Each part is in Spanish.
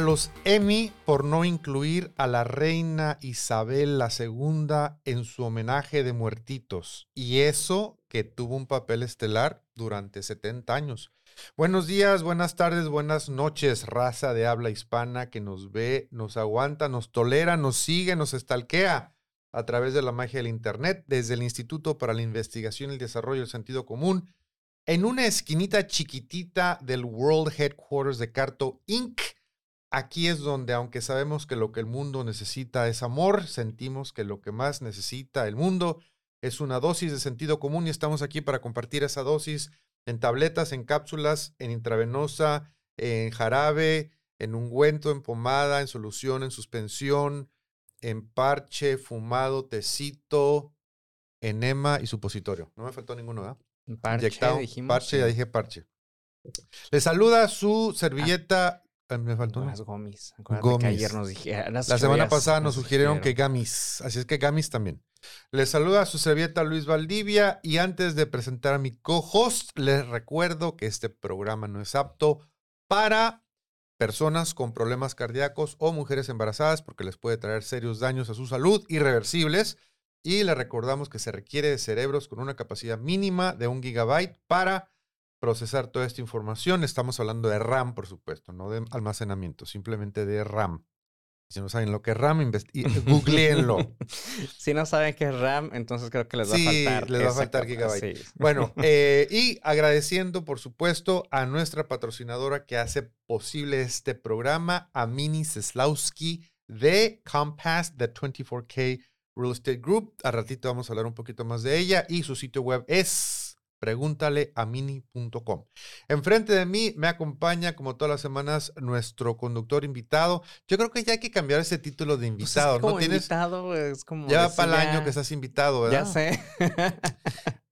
Los Emmy por no incluir a la reina Isabel II en su homenaje de muertitos. Y eso que tuvo un papel estelar durante 70 años. Buenos días, buenas tardes, buenas noches, raza de habla hispana que nos ve, nos aguanta, nos tolera, nos sigue, nos estalquea a través de la magia del Internet, desde el Instituto para la Investigación y el Desarrollo del Sentido Común en una esquinita chiquitita del World Headquarters de Carto Inc. Aquí es donde, aunque sabemos que lo que el mundo necesita es amor, sentimos que lo que más necesita el mundo es una dosis de sentido común y estamos aquí para compartir esa dosis en tabletas, en cápsulas, en intravenosa, en jarabe, en ungüento, en pomada, en solución, en suspensión, en parche, fumado, tecito, enema y supositorio. No me faltó ninguno, ¿verdad? Parche, dijimos. Parche, ya dije parche. Le saluda su servilleta. Ah, me faltó. Las gomis. Gomis. Que ayer nos dijeron. La semana pasada nos sugirieron que gamis. Así es que gamis también. Le saluda su servilleta Luis Valdivia. Y antes de presentar a mi co-host, les recuerdo que este programa no es apto para personas con problemas cardíacos o mujeres embarazadas porque les puede traer serios daños a su salud irreversibles. Y le recordamos que se requiere de cerebros con una capacidad mínima de un gigabyte para procesar toda esta información. Estamos hablando de RAM, por supuesto, no de almacenamiento, simplemente de RAM. Si no saben lo que es RAM, googleenlo. si no saben qué es RAM, entonces creo que les va a faltar. les va a faltar gigabyte. Bueno, eh, y agradeciendo, por supuesto, a nuestra patrocinadora que hace posible este programa, a Mini Seslowski de Compass, de 24K Real Estate Group. A ratito vamos a hablar un poquito más de ella y su sitio web es pregúntaleamini.com. Enfrente de mí me acompaña, como todas las semanas, nuestro conductor invitado. Yo creo que ya hay que cambiar ese título de Pues invitado, es como ¿no? Tienes, invitado, es como. ya va decir, para el año que estás invitado, ¿verdad? Ya sé.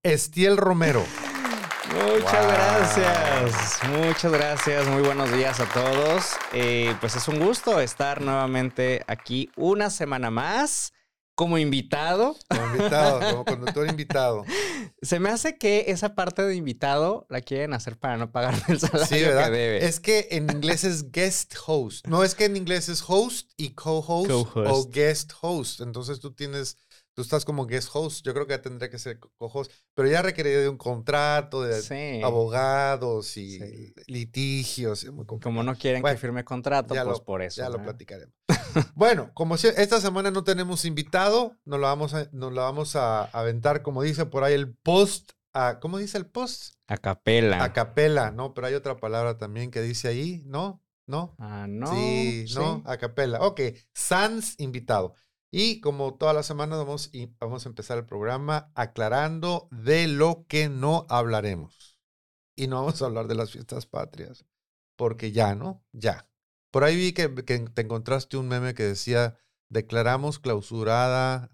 Estiel Romero. Muchas Wow. gracias, muchas gracias, muy buenos días a todos. Eh, pues es un gusto estar nuevamente aquí una semana más como invitado. Como invitado, como conductor invitado. Se me hace que esa parte de invitado la quieren hacer para no pagarme el salario Sí, ¿verdad? que debe. Es que en inglés es guest host. No, es que en inglés es host y co-host o guest host. Entonces tú tienes, tú estás como guest host. Yo creo que ya tendría que ser co-host, pero ya requeriría de un contrato, de Sí. abogados y Sí. litigios. muy Como no quieren Bueno, que firme contrato, pues lo- por eso. Ya lo ¿no? platicaremos. bueno, como si esta semana no tenemos invitado, nos la vamos a, nos la vamos a aventar, como dice por ahí el post. A, ¿Cómo dice el post? A capela. A capela, ¿no? Pero hay otra palabra también que dice ahí, ¿no? ¿No? Ah, no. sí, ¿no? A capela. Ok, Sans invitado. Y como toda la semana vamos, vamos a empezar el programa aclarando de lo que no hablaremos. Y no vamos a hablar de las fiestas patrias, porque ya, ¿no? Ya. Por ahí vi que te encontraste un meme que decía, declaramos clausurada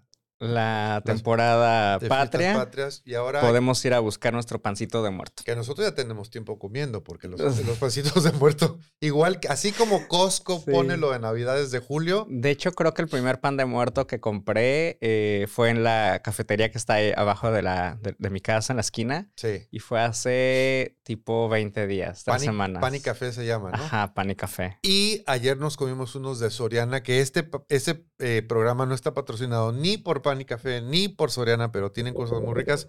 La temporada de patria. patrias y ahora Podemos ir a buscar nuestro pancito de muerto. que nosotros ya tenemos tiempo comiendo, porque los, los pancitos de muerto, igual que así como Costco Sí. pone lo de Navidades de julio, De hecho, creo que el primer pan de muerto que compré eh, fue en la cafetería que está ahí abajo de, la, de, de mi casa, en la esquina. sí. Y fue hace tipo 20 días, tres Pan y, semanas. pan y café se llama, ¿no? Ajá, pan y café. Y ayer nos comimos unos de Soriana, que este, este eh, programa no está patrocinado ni por Pan y Café ni por Soriana, pero tienen cosas muy ricas.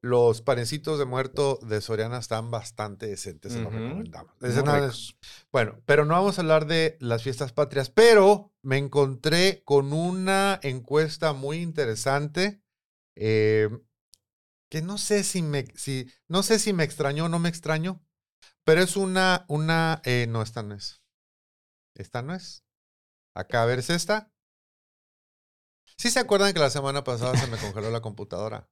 Los panecitos de muerto de Soriana están bastante decentes, se los recomendamos. Nada bueno, pero no vamos a hablar de las fiestas patrias, pero me encontré con una encuesta muy interesante. eh, que no sé si me, si, no sé si me extrañó o no me extrañó, pero es una, una, eh, no, esta no es. Esta no es. Acá, a ver, ¿es esta? Sí se acuerdan que la semana pasada se me congeló la computadora.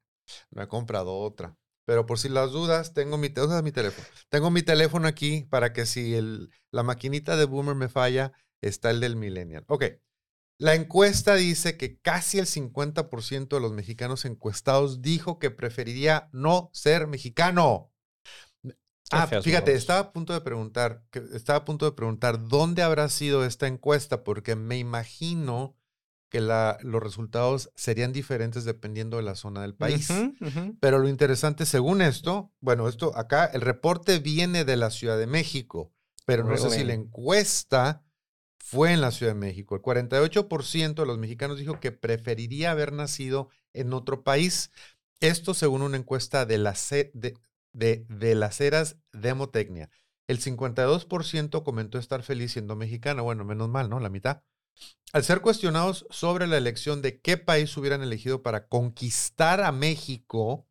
Me he comprado otra. Pero por si las dudas, tengo mi, ¿dónde está mi teléfono. Tengo mi teléfono aquí para que si el, la maquinita de Boomer me falla, está el del Millennial. Ok. La encuesta dice que casi el 50% de los mexicanos encuestados dijo que preferiría no ser mexicano. Ah, fíjate, estaba a punto de preguntar, estaba a punto de preguntar dónde habrá sido esta encuesta, porque me imagino que la, los resultados serían diferentes dependiendo de la zona del país. Pero lo interesante, según esto, bueno, esto acá, el reporte viene de la Ciudad de México, pero no sé si la encuesta fue en la Ciudad de México. El 48% de los mexicanos dijo que preferiría haber nacido en otro país. Esto según una encuesta de de, de, de las eras Demotecnia. El 52% comentó estar feliz siendo mexicano. Bueno, menos mal, ¿no? La mitad. Al ser cuestionados sobre la elección de qué país hubieran elegido para conquistar a México,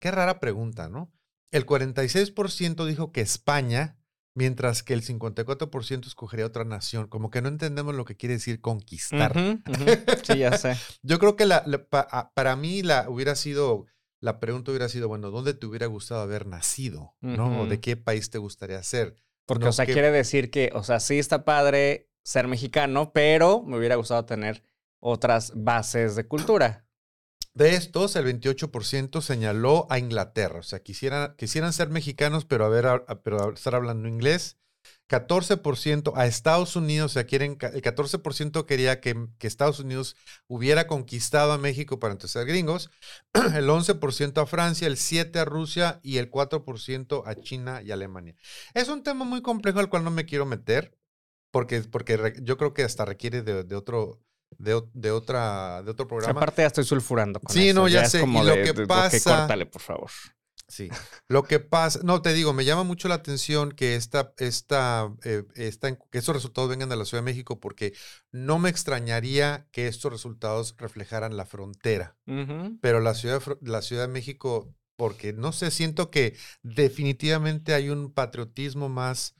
qué rara pregunta, ¿no? El 46% dijo que España, mientras que el 54% escogería otra nación. Como que no entendemos lo que quiere decir conquistar. Sí, ya sé. Yo creo que la, la- pa- a- para mí la hubiera sido, la pregunta hubiera sido, bueno, ¿dónde te hubiera gustado haber nacido? ¿No? ¿O de qué país te gustaría ser? Porque, No, o sea, que- quiere decir que, o sea, sí está padre ser mexicano, pero me hubiera gustado tener otras bases de cultura. De estos, el 28% señaló a Inglaterra. O sea, quisieran, quisieran ser mexicanos, pero, a- pero estar hablando inglés. 14% a Estados Unidos, o sea, quieren, el 14% quería que, que Estados Unidos hubiera conquistado a México para entonces ser gringos, el 11% a Francia, el 7% a Rusia y el 4% a China y Alemania. Es un tema muy complejo al cual no me quiero meter, porque, porque yo creo que hasta requiere de, de otro, de, de otra, de otro programa. Aparte ya estoy sulfurando con Sí, eso, no, ya sé, como y lo de- que pasa- córtale, por favor. Sí. Lo que pasa, no te digo, me llama mucho la atención que esta, esta, eh, esta que estos resultados vengan de la Ciudad de México, porque no me extrañaría que estos resultados reflejaran la frontera. Pero la Ciudad, la Ciudad de México, porque no sé, siento que definitivamente hay un patriotismo más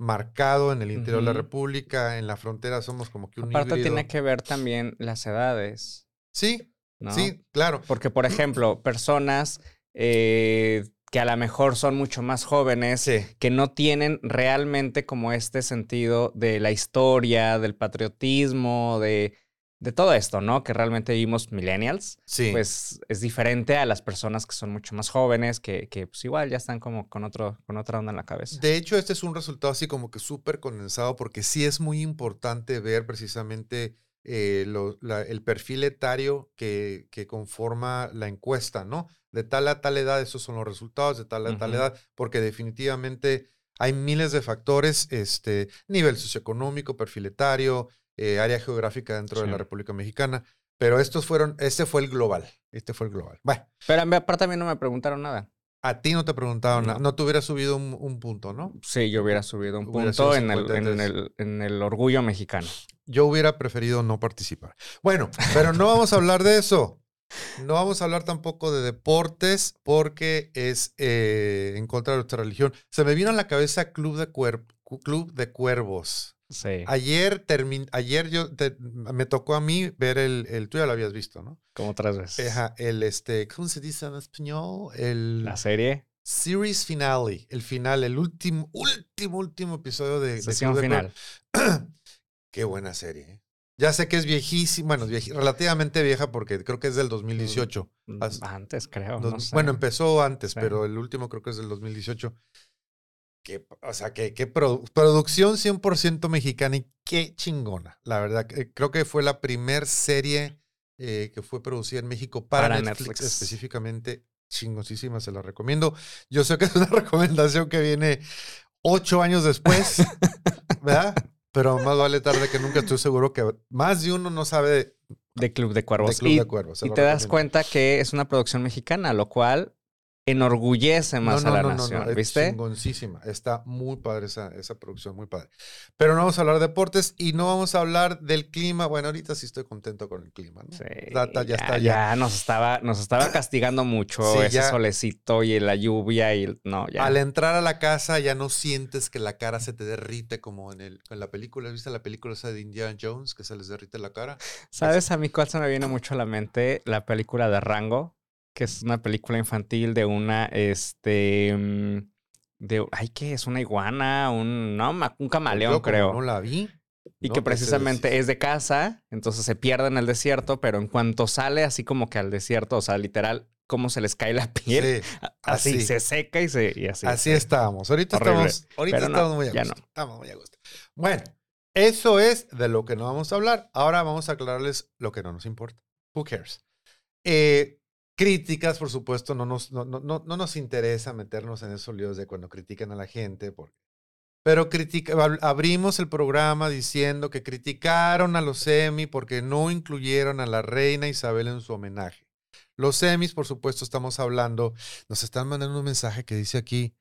marcado en el interior de la. República, en la frontera somos como que un Aparte híbrido. tiene que ver también las edades, Sí, ¿no? sí, claro. Porque, por ejemplo, personas eh, que a lo mejor son mucho más jóvenes, Sí. que no tienen realmente como este sentido de la historia, del patriotismo, de, de todo esto, ¿no? Que realmente vivimos millennials, Sí. pues es diferente a las personas que son mucho más jóvenes, que, que pues igual ya están como con, otro, con otra onda en la cabeza. De hecho, este es un resultado así como que súper condensado porque sí es muy importante ver precisamente eh, lo- la- el perfil etario que, que conforma la encuesta, ¿no? De tal a tal edad, esos son los resultados, de tal a tal edad, porque definitivamente hay miles de factores, este, nivel socioeconómico, perfil etario, eh, área geográfica dentro de la. República Mexicana, pero estos fueron, este fue el global, este fue el global. Bueno, Pero aparte a mí no me preguntaron nada. a ti no te preguntaron nada, No. te hubiera subido un, un punto, ¿no? Sí, yo hubiera subido un Hubiera punto en el, en, 53. el, en el orgullo mexicano. Yo hubiera preferido no participar. Bueno, pero no vamos a hablar de eso. No vamos a hablar tampoco de deportes porque es eh, en contra de nuestra religión. Se me vino a la cabeza Club de, Cuer- Cu- Club de Cuervos. Sí, Ayer, termin- ayer yo te- me tocó a mí ver el, el, tú ya lo habías visto, ¿no? como tres veces. Ajá, el, este, ¿cómo se dice en español? El La serie, series finale, el final, el último, último, último episodio de, sesión de final. Qué buena serie. ¿eh? Ya sé que es viejísima, bueno, es vieji- relativamente vieja porque creo que es del 2018. As- Antes, creo. Dos- no sé. Bueno, empezó antes, Sí. pero el último creo que es del 2018. Que, o sea, que, que produ- producción 100% mexicana y qué chingona. La verdad, que creo que fue la primer serie eh, que fue producida en México para, Para Netflix, Netflix. específicamente. Chingosísima, se la recomiendo. Yo sé que es una recomendación que viene ocho años después, ¿verdad? Pero más vale tarde que nunca. Estoy seguro que más de uno no sabe de, de Club de Cuervos. Club y de Cuervos. y te das recomiendo. cuenta que es una producción mexicana, lo cual enorgullece más a la nación, es ¿viste? chingoncísima. Está muy padre esa, esa producción, muy padre. Pero no vamos a hablar de deportes y no vamos a hablar del clima. Bueno, ahorita sí estoy contento con el clima, ¿no? Sí, Ya está, ya está, ya. ya nos estaba, nos estaba castigando mucho Sí, ese ya. solecito y la lluvia y no, ya. Al entrar a la casa ya no sientes que la cara se te derrite como en, el, en la película. ¿Viste la película esa de Indiana Jones que se les derrite la cara? ¿Sabes a mí cuál se me viene mucho a la mente? La película de Rango, que es una película infantil de una, este, mm, de, ay, ¿qué es? Una iguana, un, no, un camaleón, Yo creo. No la vi. Y no que sé precisamente es de casa, entonces se pierde en el desierto, pero en cuanto sale así como que al desierto, o sea, literal, cómo se les cae la piel, Sí, así, así. se seca y se y así. así sí. estábamos. Ahorita Horrible. estamos, ahorita Pero no, estamos muy a ya gusto. no. Estamos muy a gusto. Bueno, eso es de lo que no vamos a hablar. Ahora vamos a aclararles lo que no nos importa. Who cares? Eh, críticas, por supuesto, no nos, no, no, no, no nos interesa meternos en esos líos de cuando critican a la gente, porque Pero critica- ab- abrimos el programa diciendo que criticaron a los Emmy porque no incluyeron a la reina Isabel en su homenaje. Los Emmys, por supuesto, estamos hablando. Nos están mandando un mensaje que dice aquí.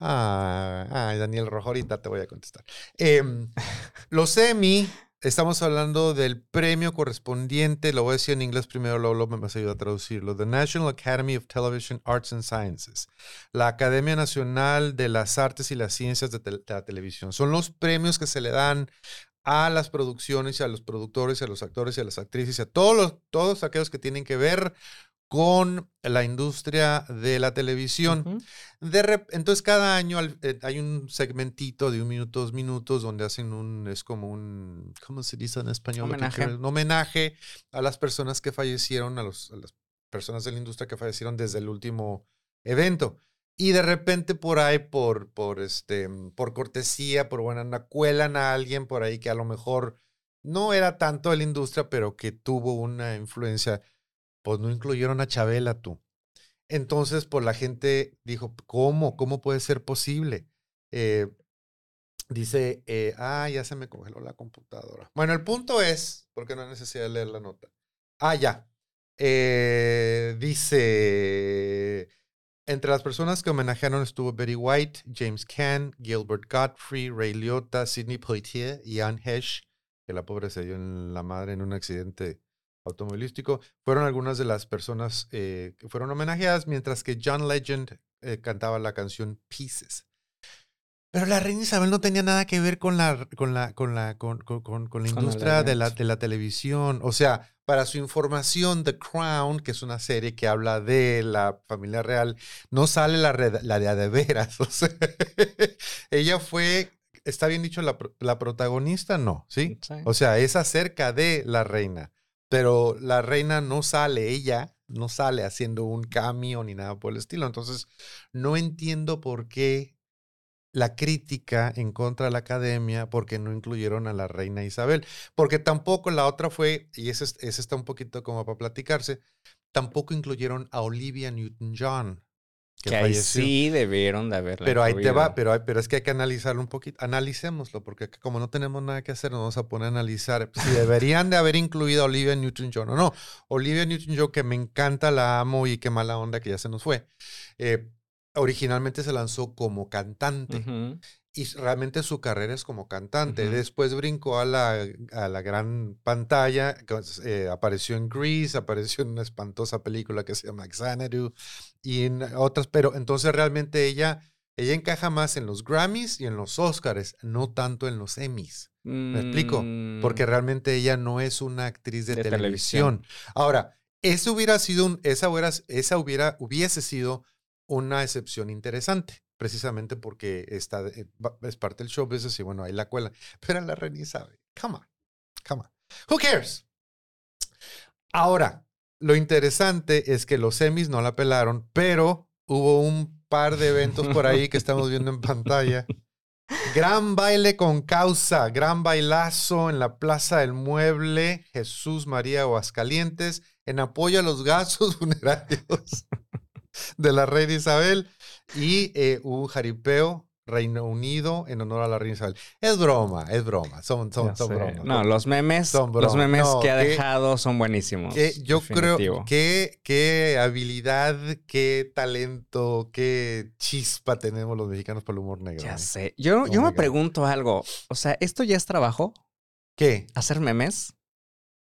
Ah, ay, Daniel Rojo, ahorita te voy a contestar. Em, los Emmy, estamos hablando del premio correspondiente, lo voy a decir en inglés primero, luego, me vas a ayudar a traducirlo. The National Academy of Television Arts and Sciences, la Academia Nacional de las Artes y las Ciencias de, la Televisión. Son los premios que se le dan a las producciones a los productores a los actores y a las actrices a todos, los, todos aquellos que tienen que ver con la industria de la televisión. De rep- entonces, cada año eh, hay un segmentito de un minuto, dos minutos, donde hacen un, es como un, ¿cómo se dice en español? Homenaje. Un homenaje a las personas que fallecieron, a, los, a las personas de la industria que fallecieron desde el último evento. Y de repente por ahí, por, por, este, por cortesía, por buena cuelan a alguien por ahí que a lo mejor no era tanto de la industria, pero que tuvo una influencia, pues no incluyeron a Chabela tú. Entonces, pues la gente dijo, ¿cómo? ¿Cómo puede ser posible? Eh, dice, eh, ah, ya se me congeló la computadora. Bueno, el punto es, porque no hay necesidad de leer la nota. Ah, ya. Eh, dice, entre las personas que homenajearon estuvo Betty White, James Caan, Gilbert Godfrey, Ray Liotta, Sidney Poitier y Anne Hesh, que la pobre se dio en la madre en un accidente automovilístico. Fueron algunas de las personas eh, que fueron homenajeadas, mientras que John Legend eh, cantaba la canción Pieces. Pero la reina Isabel no tenía nada que ver con la, con la, con la, con, con- con- la industria de la, de la televisión. O sea, para su información, The Crown, que es una serie que habla de la familia real, no sale la, red- la de a de veras. O sea, ella fue, está bien dicho, la, la protagonista, no, ¿sí? Sí. O sea, es acerca de la reina, pero la reina no sale, ella no sale haciendo un cameo ni nada por el estilo. Entonces, no entiendo por qué la crítica en contra de la academia porque no incluyeron a la reina Isabel. Porque tampoco la otra fue, y ese, es- ese está un poquito como para platicarse, tampoco incluyeron a Olivia Newton-John. Que, Que ahí sí debieron de haberla Pero ahí te va, pero, hay- pero es que hay que analizarlo un poquito. Analicémoslo, porque como no tenemos nada que hacer, nos vamos a poner a analizar si deberían de haber incluido a Olivia Newton-John o no. Olivia Newton-John, que me encanta, la amo y qué mala onda que ya se nos fue. eh, originalmente se lanzó como cantante Ujú. y realmente su carrera es como cantante. Después brincó a la, a la gran pantalla, eh, apareció en Grease, apareció en una espantosa película que se llama Xanadu y en otras, pero entonces realmente ella, ella encaja más en los Grammys y en los Oscars, no tanto en los Emmys. ¿Me explico? Porque Mm, realmente ella no es una actriz de, De televisión. televisión. Ahora, eso hubiera sido un, esa, hubiera, esa hubiera, hubiese sido una excepción interesante, precisamente porque está, eh, es parte del show business y bueno, ahí la cuela. Pero la reina Isabel, come on, come on. Who cares? Ahora, lo interesante es que los semis no la pelaron, pero hubo un par de eventos por ahí que estamos viendo en pantalla. Gran baile con causa, gran bailazo en la Plaza del Mueble, Jesús María Aguascalientes, en apoyo a los gastos funerarios de la reina Isabel y eh, hubo un jaripeo Reino Unido en honor a la reina Isabel. Es broma, es broma, son, son, son bromas. No, los memes, Son los memes No, que ha que- dejado son buenísimos. Que yo creo que qué habilidad, qué talento, qué chispa tenemos los mexicanos para el humor negro. Ya ¿eh? sé. Yo, Oh yo me God. pregunto algo. O sea, ¿esto ya es trabajo? ¿Qué? ¿Hacer memes?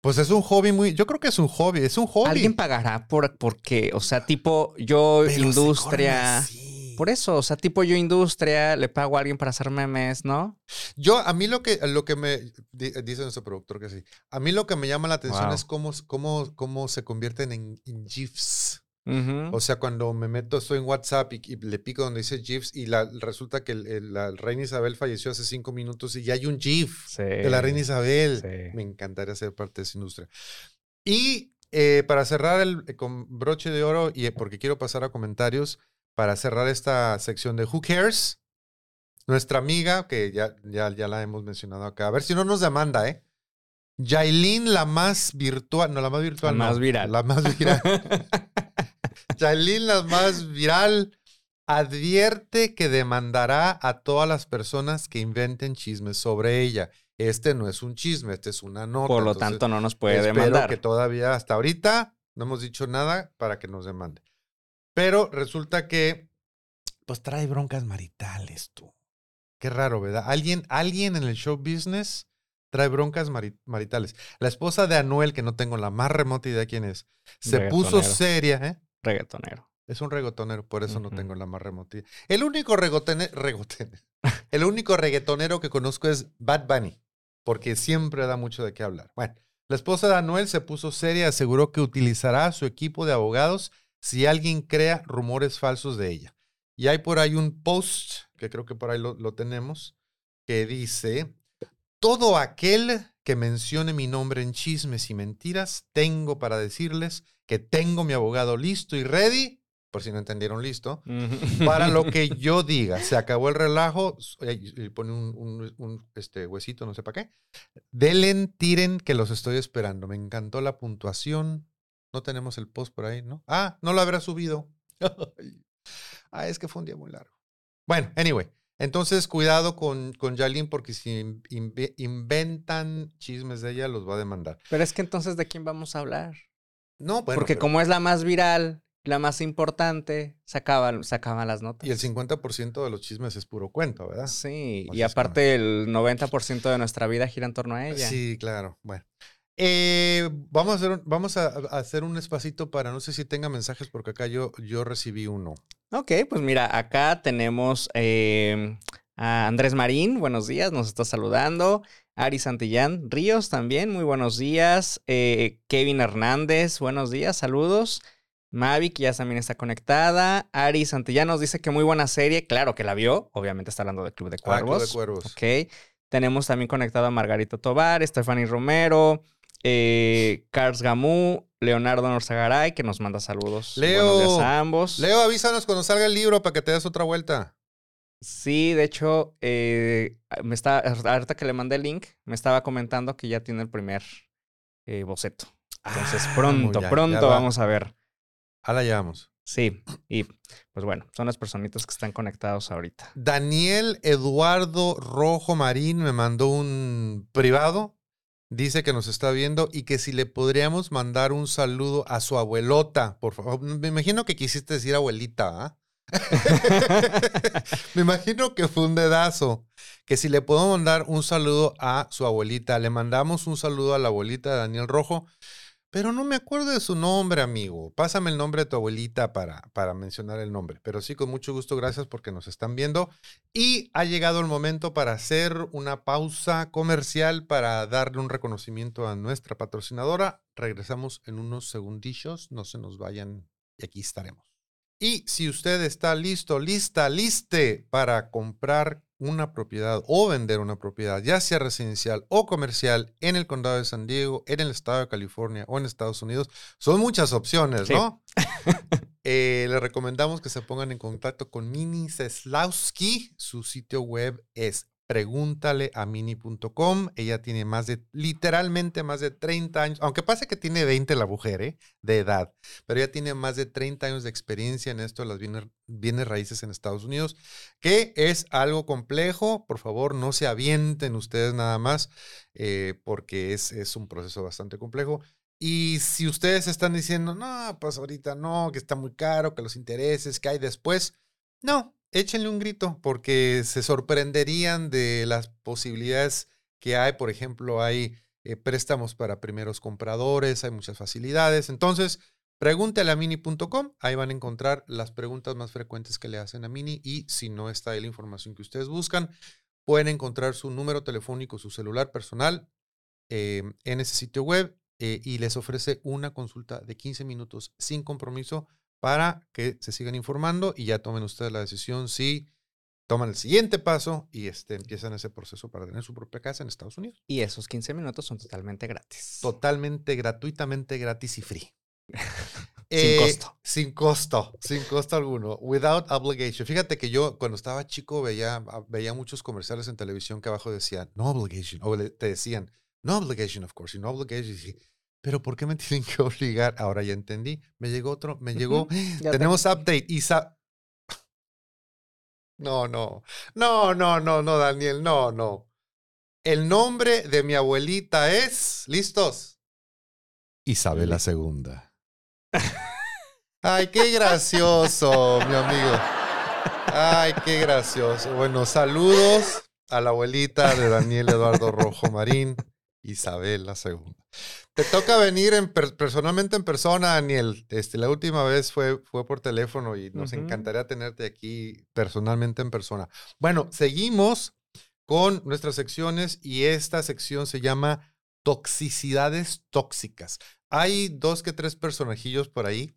Pues es un hobby muy, yo creo que es un hobby, es un hobby. ¿Alguien pagará por porque, o sea, tipo yo Pero se industria? así. Por eso, o sea, tipo yo industria, le pago a alguien para hacer memes, ¿no? Yo, a mí lo que, lo que me, di- dice nuestro productor que sí, a mí lo que me llama la atención Wow. es cómo, cómo, cómo se convierten en, en GIFs. Ujú. O sea, cuando me meto, estoy en WhatsApp y, y le pico donde dice GIFs y la, resulta que el- el- la reina Isabel falleció hace cinco minutos y ya hay un GIF Sí. de la reina Isabel. sí. Me encantaría ser parte de esa industria. Y eh, para cerrar el, eh, con broche de oro, y eh, porque quiero pasar a comentarios, para cerrar esta sección de Who Cares, nuestra amiga, que ya, ya, ya la hemos mencionado acá, a ver si no nos demanda, ¿eh? Yailin, la más virtual, no, la más virtual, La no, más viral. La más viral. Yailin, la más viral, advierte que demandará a todas las personas que inventen chismes sobre ella. Este no es un chisme, este es una nota. Por lo entonces, tanto, no nos puede espero demandar. que todavía hasta ahorita no hemos dicho nada para que nos demande. Pero resulta que, pues trae broncas maritales, tú. Qué raro, ¿verdad? Alguien, alguien en el show business trae broncas mari- maritales. La esposa de Anuel, que no tengo la más remota idea quién es, se puso Reggaetonero. seria, ¿eh? Reggaetonero. Es un regotonero, por eso no tengo la más remota idea. El único regotene- el único reggaetonero que conozco es Bad Bunny, porque siempre da mucho de qué hablar. Bueno, la esposa de Anuel se puso seria y aseguró que utilizará a su equipo de abogados si alguien crea rumores falsos de ella. Y hay por ahí un post, que creo que por ahí lo, lo tenemos, que dice, todo aquel que mencione mi nombre en chismes y mentiras, tengo para decirles que tengo mi abogado listo y ready, por si no entendieron listo, para lo que yo diga. Se acabó el relajo, eh, y pone un, un- un, este, huesito, no sé para qué. Delen, tiren, que los estoy esperando. Me encantó la puntuación. No tenemos el post por ahí, ¿no? Ah, no lo habrá subido. ah, es que fue un día muy largo. Bueno, anyway. Entonces, cuidado con, con Yalin porque si in- inve- inventan chismes de ella, los va a demandar. Pero es que entonces, ¿de quién vamos a hablar? No, bueno. Porque pero- como es la más viral, la más importante, sacaban, sacaban las notas. Y el 50% de los chismes es puro cuento, ¿verdad? Sí, Así y aparte el 90% de nuestra vida gira en torno a ella. Sí, claro. Bueno. Eh, vamos a hacer, un, vamos a, a hacer un espacito para, no sé si tenga mensajes, porque acá yo, yo recibí uno. Ok, pues mira, acá tenemos eh, a Andrés Marín, buenos días, nos está saludando. Ari Santillán Ríos también, muy buenos días. Eh, Kevin Hernández, buenos días, saludos. Mavi, que ya también está conectada. Ari Santillán nos dice que muy buena serie, claro que la vio, obviamente está hablando de Club de Ah, Club Cuervos. de Cuervos. Ok. Tenemos también conectado a Margarito Tobar, Stephanie Romero, eh, Cars Gamú, Leonardo Norzagaray, que nos manda saludos. Leo, Buenos días a ambos. Leo, avísanos cuando salga el libro para que te des otra vuelta. Sí, de hecho, eh, me está, ahorita que le mandé el link, me estaba comentando que ya tiene el primer eh, boceto. Entonces, Ah, pronto, ya- ya pronto va. vamos a ver. Ah, la llevamos. Sí, y pues bueno, son las personitas que están conectados ahorita. Daniel Eduardo Rojo Marín me mandó un privado. Dice que nos está viendo y que si le podríamos mandar un saludo a su abuelota, por favor. Me imagino que quisiste decir abuelita, ¿ah? Me imagino que fue un dedazo. Que si le puedo mandar un saludo a su abuelita. Le mandamos un saludo a la abuelita de Daniel Rojo, pero no me acuerdo de su nombre, amigo. Pásame el nombre de tu abuelita para, para mencionar el nombre. Pero sí, con mucho gusto, gracias porque nos están viendo. Y ha llegado el momento para hacer una pausa comercial para darle un reconocimiento a nuestra patrocinadora. Regresamos en unos segundillos, no se nos vayan y aquí estaremos. Y si usted está listo, lista, liste para comprar una propiedad o vender una propiedad, ya sea residencial o comercial en el condado de San Diego, en el estado de California o en Estados Unidos, son muchas opciones, Sí. ¿no? Eh, le recomendamos que se pongan en contacto con Mini Seslowski. Su sitio web es pregúntaleamini.com. Ella tiene más de, literalmente más de 30 años, aunque pase que tiene 20 la mujer, ¿eh? de edad, pero ella tiene más de 30 años de experiencia en esto de las bienes, bienes raíces en Estados Unidos, que es algo complejo. Por favor, no se avienten ustedes nada más, eh, porque es, es un proceso bastante complejo. Y si ustedes están diciendo, no, pues ahorita no, que está muy caro, que los intereses, que hay después, no, échenle un grito, porque se sorprenderían de las posibilidades que hay. Por ejemplo, hay eh, préstamos para primeros compradores, hay muchas facilidades. Entonces, pregúntale a mini.com, ahí van a encontrar las preguntas más frecuentes que le hacen a Mini y si no está ahí la información que ustedes buscan, pueden encontrar su número telefónico, su celular personal eh, en ese sitio web eh, y les ofrece una consulta de 15 minutos sin compromiso para que se sigan informando y ya tomen ustedes la decisión si toman el siguiente paso y este, empiezan ese proceso para tener su propia casa en Estados Unidos. Y esos 15 minutos son totalmente gratis. Totalmente gratuitamente gratis y free. Sin costo. Sin costo, sin costo alguno. Without obligation. Fíjate que yo cuando estaba chico veía, ah, veía muchos comerciales en televisión que abajo decían no obligation. O te decían no obligation, of course. y No obligation. Y pero ¿por qué me tienen que obligar? Ahora ya entendí. Me llegó otro, me llegó. Tenemos update y sa- No, no. No, no, no, no, Daniel, no, no. El nombre de mi abuelita es. ¿Listos? Isabela II. Ay, qué gracioso, mi amigo. Ay, qué gracioso. Bueno, saludos a la abuelita de Daniel Eduardo Rojo Marín, Isabela II. Te toca venir en personalmente en persona, Daniel. Este, la última vez fue, fue por teléfono y nos encantaría tenerte aquí personalmente en persona. Bueno, seguimos con nuestras secciones y esta sección se llama Toxicidades Tóxicas. Hay dos que tres personajillos por ahí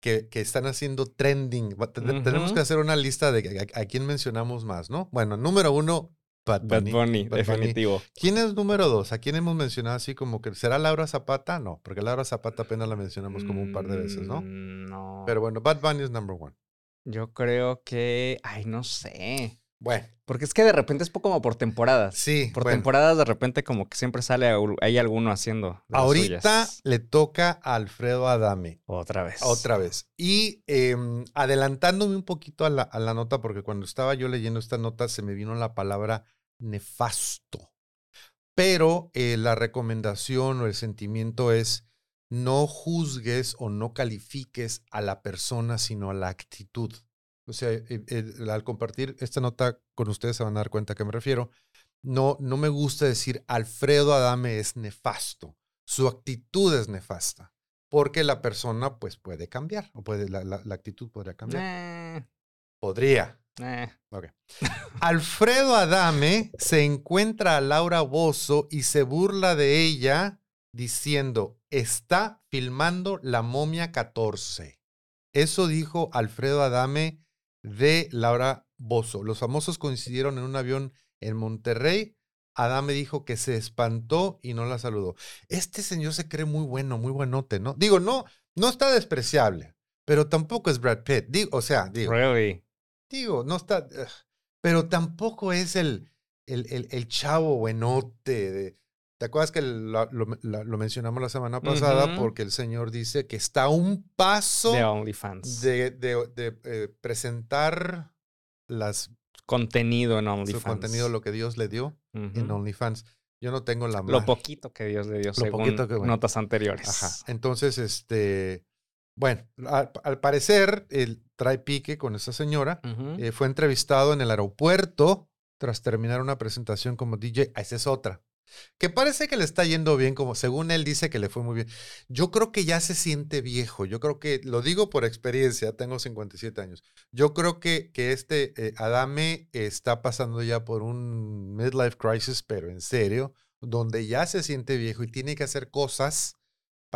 que, que están haciendo trending. Tenemos que hacer una lista de a, a, quién mencionamos más, ¿no? Bueno, número uno, Bad Bunny. definitivo. ¿Quién es número dos? ¿A quién hemos mencionado así como que será Laura Zapata? No, porque Laura Zapata apenas la mencionamos como un par de veces, ¿no? Mm, no. Pero bueno, Bad Bunny es number one. Yo creo que, ay, no sé. Bueno. Porque es que de repente es poco como por temporadas. Sí. Por temporadas de repente como que siempre sale hay alguno haciendo. Ahorita le toca a Alfredo Adame. Otra vez. Otra vez. Y em, adelantándome un poquito a la, a la nota, porque cuando estaba yo leyendo esta nota se me vino la palabra nefasto. Pero eh, la recomendación o el sentimiento es no juzgues o no califiques a la persona, sino a la actitud. O sea, eh, al compartir esta nota con ustedes se van a dar cuenta a qué me refiero. No, no me gusta decir Alfredo Adame es nefasto. Su actitud es nefasta. Porque la persona pues puede cambiar. O puede, la, la, actitud podría cambiar. Eh. Podría. Eh. Alfredo Adame se encuentra a Laura Bozo y se burla de ella diciendo, está filmando La momia 14. Eso dijo Alfredo Adame de Laura Bozo. Los famosos coincidieron en un avión en Monterrey. Adame dijo que se espantó y no la saludó. Este señor se cree muy bueno, muy buenote, ¿no? Digo, no, no está despreciable, pero tampoco es Brad Pitt. Digo, o sea, digo. Really? Digo, no está. Pero tampoco es el, el, el, el chavo buenote. De, ¿Te acuerdas que lo, lo, mencionamos la semana pasada? Porque el señor dice que está a un paso de OnlyFans. De, de, de eh, presentar las contenido en OnlyFans. Su contenido, lo que Dios le dio en OnlyFans. Yo no tengo la Lo poquito que Dios le dio, lo según que, notas anteriores. Ajá. Entonces, este, bueno, al, parecer, él trae pique con esa señora. Eh, fue entrevistado en el aeropuerto tras terminar una presentación como DJ. Ah, esa es otra. Que parece que le está yendo bien, como según él dice que le fue muy bien. Yo creo que ya se siente viejo. Yo creo que, lo digo por experiencia, tengo 57 años. Yo creo que, que este eh, Adame está pasando ya por un midlife crisis, pero en serio, donde ya se siente viejo y tiene que hacer cosas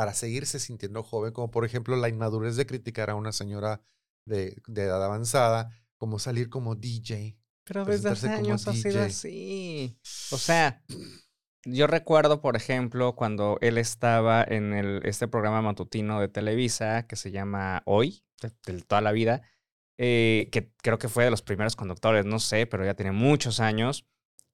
para seguirse sintiendo joven, como por ejemplo la inmadurez de criticar a una señora de, edad avanzada, como salir como DJ. Pero desde hace años ha sido así. O sea, yo recuerdo, por ejemplo, cuando él estaba en el, este programa matutino de Televisa que se llama Hoy, de, toda la vida, eh, que creo que fue de los primeros conductores, no sé, pero ya tiene muchos años.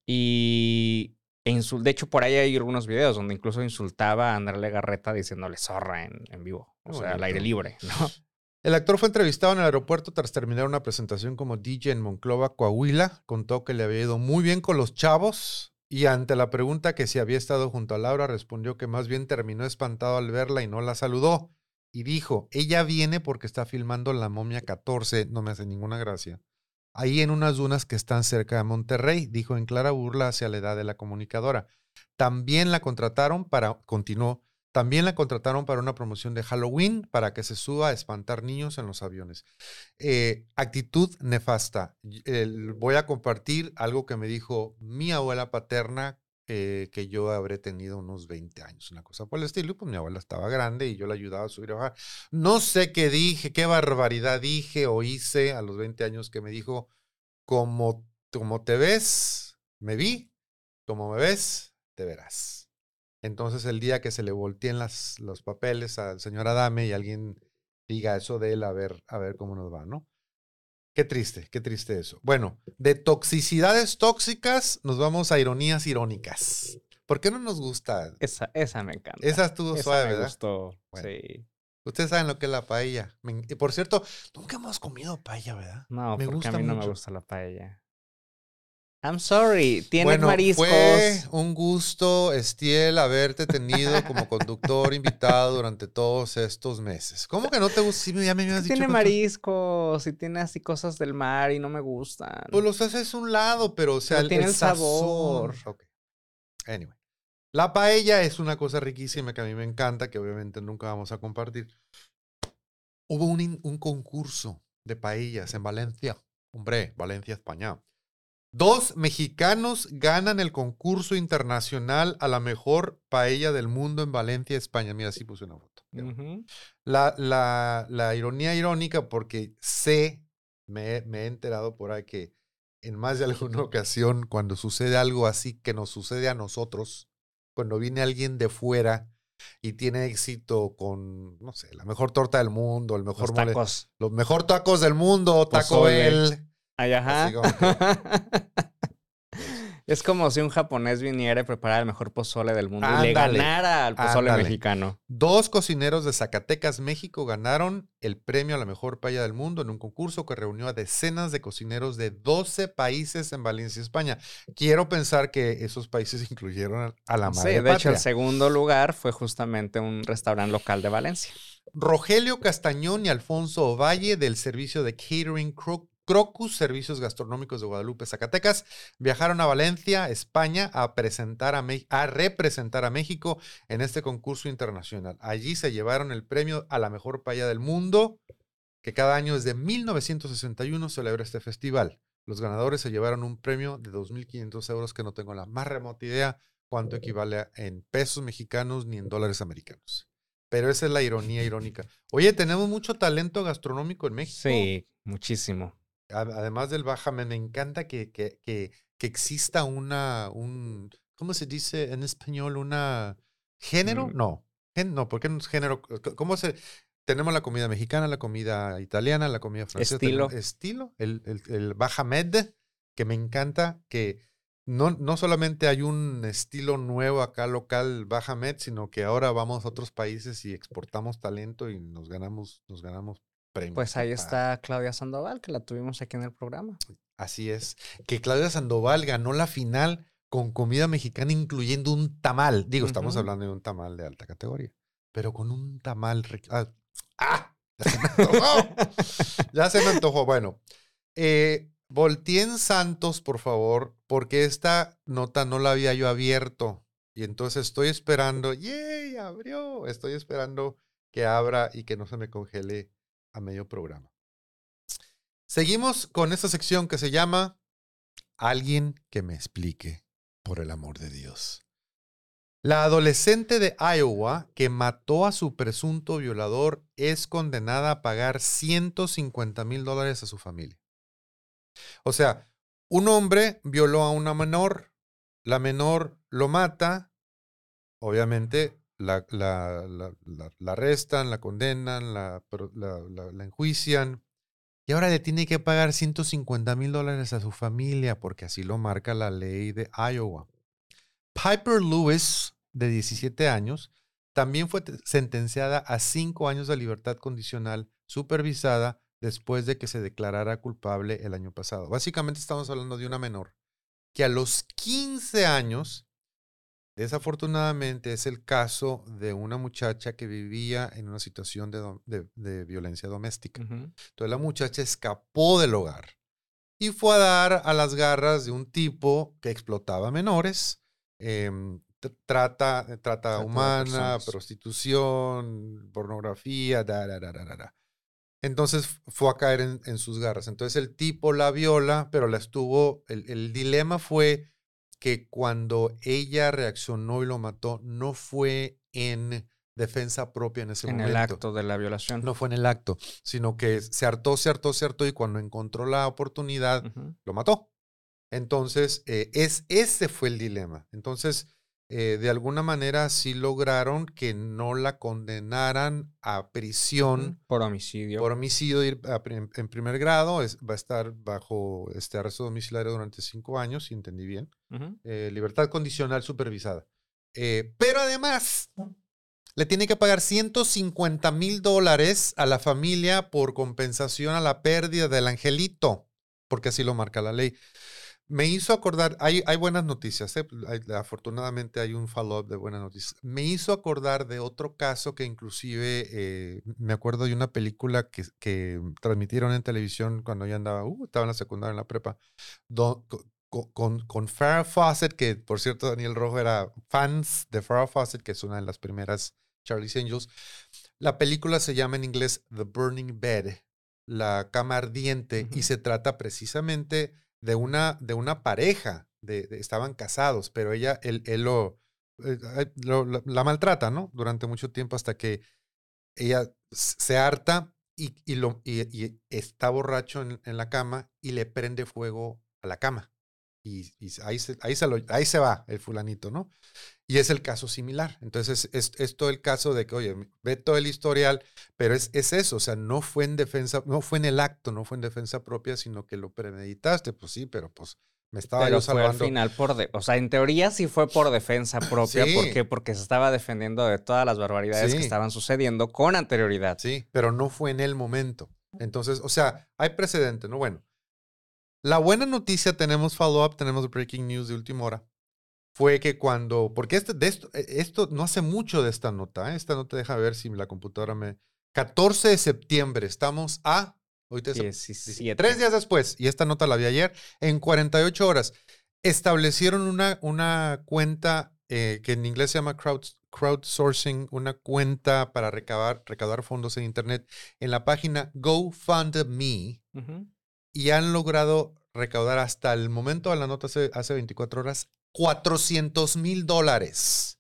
Y e de hecho, por ahí hay algunos videos donde incluso insultaba a André Legarreta diciéndole zorra en, en vivo, o sea, al aire libre, ¿no? El actor fue entrevistado en el aeropuerto tras terminar una presentación como DJ en Monclova, Coahuila. Contó que le había ido muy bien con los chavos y ante la pregunta que si había estado junto a Laura, respondió que más bien terminó espantado al verla y no la saludó. Y dijo, ella viene porque está filmando La momia 14, no me hace ninguna gracia ahí en unas dunas que están cerca de Monterrey, dijo en clara burla hacia la edad de la comunicadora. También la contrataron para, continuó, también la contrataron para una promoción de Halloween para que se suba a espantar niños en los aviones. Eh, actitud nefasta. voy a compartir algo que me dijo mi abuela paterna eh, que yo habré tenido unos 20 años, una cosa por el estilo. Pues mi abuela estaba grande y yo la ayudaba a subir y bajar. No sé qué dije, qué barbaridad dije o hice a los 20 años que me dijo, como, como te ves, me vi, como me ves, te verás. Entonces el día que se le volteen las, los papeles al señor Adame y alguien diga eso de él, a ver, a ver cómo nos va, ¿no? Qué triste, qué triste eso. Bueno, de toxicidades tóxicas nos vamos a ironías irónicas. ¿Por qué no nos gusta? Esa, esa me encanta. Esa estuvo suave, me ¿verdad? gustó. Sí. Ustedes saben lo que es la paella. Me por cierto, nunca hemos comido paella, ¿verdad? No, Me porque gusta a mí no me mucho. gusta la paella. I'm sorry, tienes bueno, mariscos. fue un gusto, Estiel, haberte tenido como conductor invitado durante todos estos meses. ¿Cómo que no te gusta? Sí, ya me habías dicho Tiene que tú- mariscos y tiene así cosas del mar y no me gustan. Pues los haces un lado, pero o sea, Pero el, el sabor. Ok. Anyway. La paella es una cosa riquísima que a mí me encanta, que obviamente nunca vamos a compartir. Hubo un, un concurso de paellas en Valencia. Hombre, Valencia, España. Dos mexicanos ganan el concurso internacional a la mejor paella del mundo en Valencia, España. Mira, sí puse una foto. La, la, la ironía irónica, porque sé, me, he- me he enterado por ahí que en más de alguna ocasión, cuando sucede algo así que nos sucede a nosotros, cuando viene alguien de fuera y tiene éxito con, no sé, la mejor torta del mundo, el mejor Los mole- tacos. los mejor tacos del mundo, Taco. Bell. Ay, ajá. Es como si un japonés viniera y preparara el mejor pozole del mundo y le ganara al pozole ándale. mexicano. Dos cocineros de Zacatecas, México, ganaron el premio a la mejor paella del mundo en un concurso que reunió a decenas de cocineros de 12 países en Valencia, España. Quiero pensar que esos países incluyeron a la Sí, madre de hecho, el segundo lugar fue justamente un restaurante local de Valencia. Rogelio Castañón y Alfonso Ovalle del servicio de catering Cro- Crocus Servicios Gastronómicos de Guadalupe, Zacatecas, viajaron a Valencia, España, a, presentar a, a representar a México en este concurso internacional. Allí se llevaron el premio a la mejor paella del mundo, que cada año desde 1961 celebra este festival. Los ganadores se llevaron un premio de 2.500 euros que no tengo la más remota idea cuánto equivale en pesos mexicanos ni en dólares americanos. Pero esa es la ironía irónica. Oye, tenemos mucho talento gastronómico en México. Sí, muchísimo. Además del Bajame, me encanta que, que, que, que exista una, un, ¿cómo se dice en español? ¿Una género? Mm. No, gen- no, porque no es género. ¿Cómo se...? Tenemos la comida mexicana, la comida italiana, la comida francesa. Estilo. Estilo, el, el, el Bajamed, que me encanta, que no, no solamente hay un estilo nuevo acá local Bajamed, sino que ahora vamos a otros países y exportamos talento y nos ganamos, nos ganamos Pues ahí está Claudia Sandoval, que la tuvimos aquí en el programa. Así es. Que Claudia Sandoval ganó la final con comida mexicana, incluyendo un tamal. Digo, estamos hablando de un tamal de alta categoría, pero con un tamal. Ah, ¡ah! Ya se me antojó. ya se me antojó. Bueno, eh, volteen Santos, por favor, porque esta nota no la había yo abierto. Y entonces estoy esperando. ¡Yay! Abrió. Estoy esperando que abra y que no se me congele a medio programa. Seguimos con esta sección que se llama Alguien que me explique, por el amor de Dios. La adolescente de Iowa que mató a su presunto violador es condenada a pagar 150 mil dólares a su familia. O sea, un hombre violó a una menor, la menor lo mata, obviamente la, la, la, la- arrestan, la condenan, la, la- enjuician, y ahora le tiene que pagar 150 mil dólares a su familia porque así lo marca la ley de Iowa. Piper Lewis, de 17 años, también fue te- sentenciada a 5 años de libertad condicional supervisada después de que se declarara culpable el año pasado. Básicamente estamos hablando de una menor que a los 15 años, desafortunadamente es el caso de una muchacha que vivía en una situación de, dom- de- de violencia doméstica. Ujú. Entonces la muchacha escapó del hogar y fue a dar a las garras de un tipo que explotaba menores, em, tr- trata, trata humana, prostitución, pornografía, da, da, da, da, da, da. Entonces fue a caer en, en sus garras. Entonces el tipo la viola, pero la estuvo, el, el dilema fue que cuando ella reaccionó y lo mató, no fue en defensa propia en ese En momento. el acto de la violación. No fue en el acto, sino que se hartó, se hartó, se hartó y cuando encontró la oportunidad, lo mató. Entonces, eh, es, ese fue el dilema. Entonces, eh, de alguna manera sí lograron que no la condenaran a prisión Por homicidio. por homicidio en primer grado. Es- va a estar bajo este arresto domiciliario durante cinco años, si entendí bien eh, libertad condicional supervisada. Eh, pero además, le tiene que pagar 150 mil dólares a la familia por compensación a la pérdida del angelito, porque así lo marca la ley. Me hizo acordar, hay, hay buenas noticias, ¿eh? afortunadamente hay un follow-up de buenas noticias. Me hizo acordar de otro caso que inclusive eh, me acuerdo de una película que, que, transmitieron en televisión cuando ya andaba, uh, estaba en la secundaria, en la prepa, con, con, Farrah Fawcett, que por cierto Daniel Rojo era fans de Farrah Fawcett, que es una de las primeras Charlie's Angels. La película se llama en inglés The Burning Bed, la cama ardiente, y se trata precisamente de una, de una pareja, de, estaban casados, pero ella, él, él lo, eh, la, maltrata, ¿no? Durante mucho tiempo hasta que ella se harta y, y lo, y, está borracho en, la cama y le prende fuego a la cama. Y, ahí, se, ahí, se ahí se va el fulanito, ¿no? Y es el caso similar. Entonces, es, es, todo el caso de que, oye, ve todo el historial, pero es, es eso, o sea, no fue en defensa, no fue en el acto, no fue en defensa propia, sino que lo premeditaste, pues sí, pero pues me estaba pero yo salvando. Fue al final por, o sea, en teoría sí fue por defensa propia, ¿por qué? Porque se estaba defendiendo de todas las barbaridades que estaban sucediendo con anterioridad. Sí, pero no fue en el momento. Entonces, o sea, hay precedente, ¿no? Bueno, la buena noticia, tenemos follow-up, tenemos breaking news de última hora fue que cuando, porque este, de esto, esto no hace mucho de esta nota, ¿eh? esta nota deja ver si la computadora me... 14 de septiembre, estamos a... Ahorita tres días después, y esta nota la vi ayer, en 48 horas, establecieron una, una cuenta eh, que en inglés se llama crowd, crowdsourcing, una cuenta para recabar, recaudar fondos en Internet en la página GoFundMe y han logrado recaudar hasta el momento de la nota hace, hace 24 horas 400 mil dólares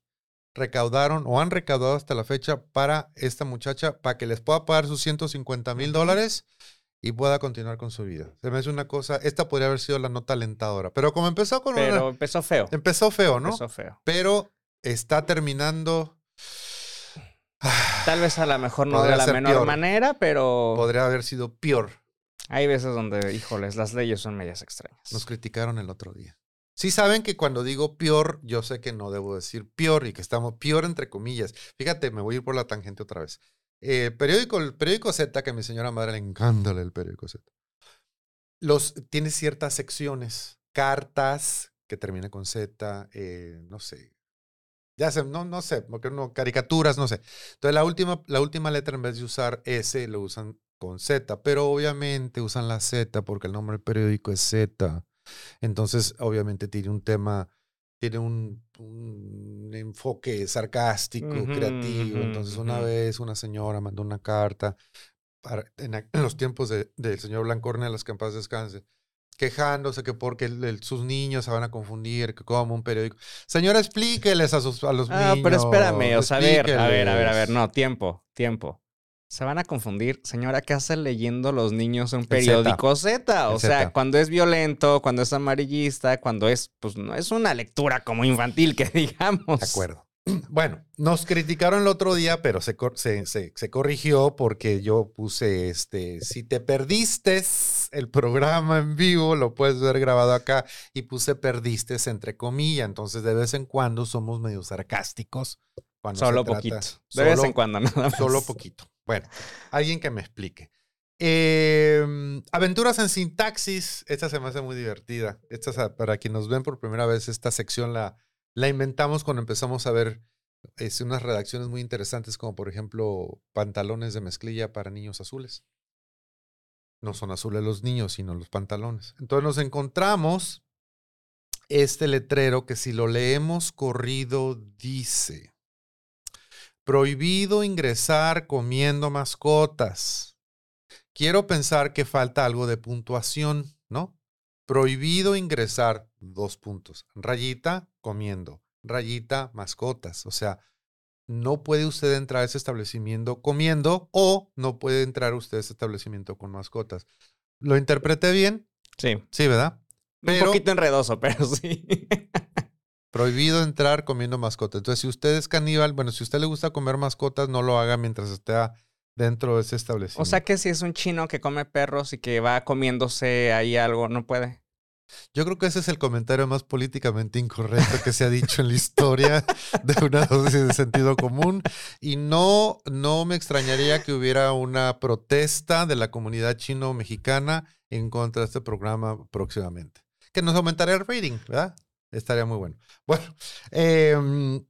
recaudaron o han recaudado hasta la fecha para esta muchacha para que les pueda pagar sus 150 mil dólares y pueda continuar con su vida. Se me hace una cosa, esta podría haber sido la nota alentadora, pero como empezó con pero empezó feo. Empezó feo, ¿no? Empezó feo. Pero está terminando Tal vez a lo mejor no de la menor manera, pero podría haber sido peor. Hay veces donde, híjoles, las leyes son medias extrañas. Nos criticaron el otro día. Sí saben que cuando digo peor, yo sé que no debo decir peor y que estamos peor entre comillas. Fíjate, me voy a ir por la tangente otra vez. Eh, periódico, el periódico Z, que a mi señora madre le encanta el periódico Z. Los, tiene ciertas secciones, cartas que termina con Z, eh, no sé. Ya sé, no, no sé, porque no, caricaturas, no sé. Entonces la última, la última letra en vez de usar S, lo usan con Z, pero obviamente usan la Z porque el nombre del periódico es Z. Entonces, obviamente tiene un tema, tiene un, enfoque sarcástico, creativo. Entonces, una vez una señora mandó una carta para, en, los tiempos del señor Blancorne, las campas de descanse, quejándose que porque sus niños se van a confundir, que como un periódico. Señora, explíqueles a, sus, a los niños. Ah, pero espérame, o sea, a ver, a ver, a ver, a ver, no, tiempo, tiempo. Se van a confundir. Señora, ¿qué hacen leyendo los niños un periódico Z? O sea, cuando es violento, cuando es amarillista, cuando es, pues no es una lectura como infantil, que digamos. De acuerdo. Bueno, nos criticaron el otro día, pero se, se, corrigió porque yo puse este, si te perdiste el programa en vivo, lo puedes ver grabado acá, y puse perdiste entre comillas, entonces de vez en cuando somos medio sarcásticos. solo poquito. De vez en cuando, nada más. Solo poquito. Bueno, alguien que me explique. Em, aventuras en sintaxis. Esta se me hace muy divertida. Esta, para quienes nos ven por primera vez, esta sección la, la inventamos cuando empezamos a ver este, unas redacciones muy interesantes, como por ejemplo pantalones de mezclilla para niños azules. No son azules los niños, sino los pantalones. Entonces nos encontramos este letrero que si lo leemos corrido dice, Prohibido ingresar comiendo mascotas. Quiero pensar que falta algo de puntuación, ¿no? Prohibido ingresar, dos puntos. Rayita, comiendo. Rayita, mascotas. O sea, no puede usted entrar a ese establecimiento comiendo o no puede entrar usted a ese establecimiento con mascotas. ¿Lo interpreté bien? Sí. Sí, ¿verdad? Un poquito enredoso, pero sí. Prohibido entrar comiendo mascotas. Entonces, si usted es caníbal, bueno, si a usted le gusta comer mascotas, no lo haga mientras esté dentro de ese establecimiento. O sea que si es un chino que come perros y que va comiéndose ahí algo, no puede. Yo creo que ese es el comentario más políticamente incorrecto que se ha dicho en la historia de una dosis de sentido común. Y no, no me extrañaría que hubiera una protesta de la comunidad chino-mexicana en contra de este programa próximamente. Que nos aumentaría el rating, ¿verdad? Estaría muy bueno. Bueno, em,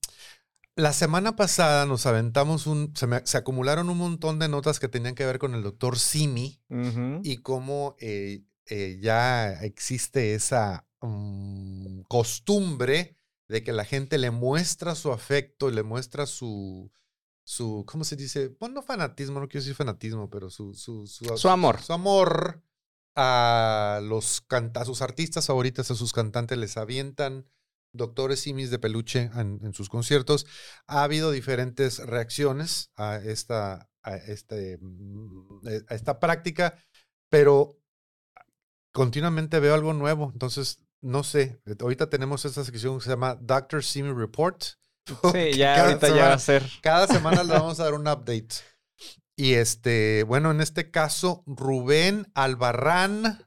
la semana pasada nos aventamos un, se, acumularon un montón de notas que tenían que ver con el doctor Simi y cómo eh, eh, ya existe esa mm, costumbre de que la gente le muestra su afecto, le muestra su, su ¿cómo se dice? Bueno, no fanatismo, no quiero decir fanatismo, pero su, su, su, amor. Su amor a los a sus artistas favoritas, a sus cantantes, les avientan doctores simis de peluche en, sus conciertos. Ha habido diferentes reacciones a esta, a, este, mm, eh, a esta práctica, pero continuamente veo algo nuevo. Entonces, no sé, ahorita tenemos esta sección que se llama Doctor Simi Report. Sí, ya ahorita ya va a ser. Cada semana le vamos a dar un update. Y este, bueno, en este caso, Rubén Albarrán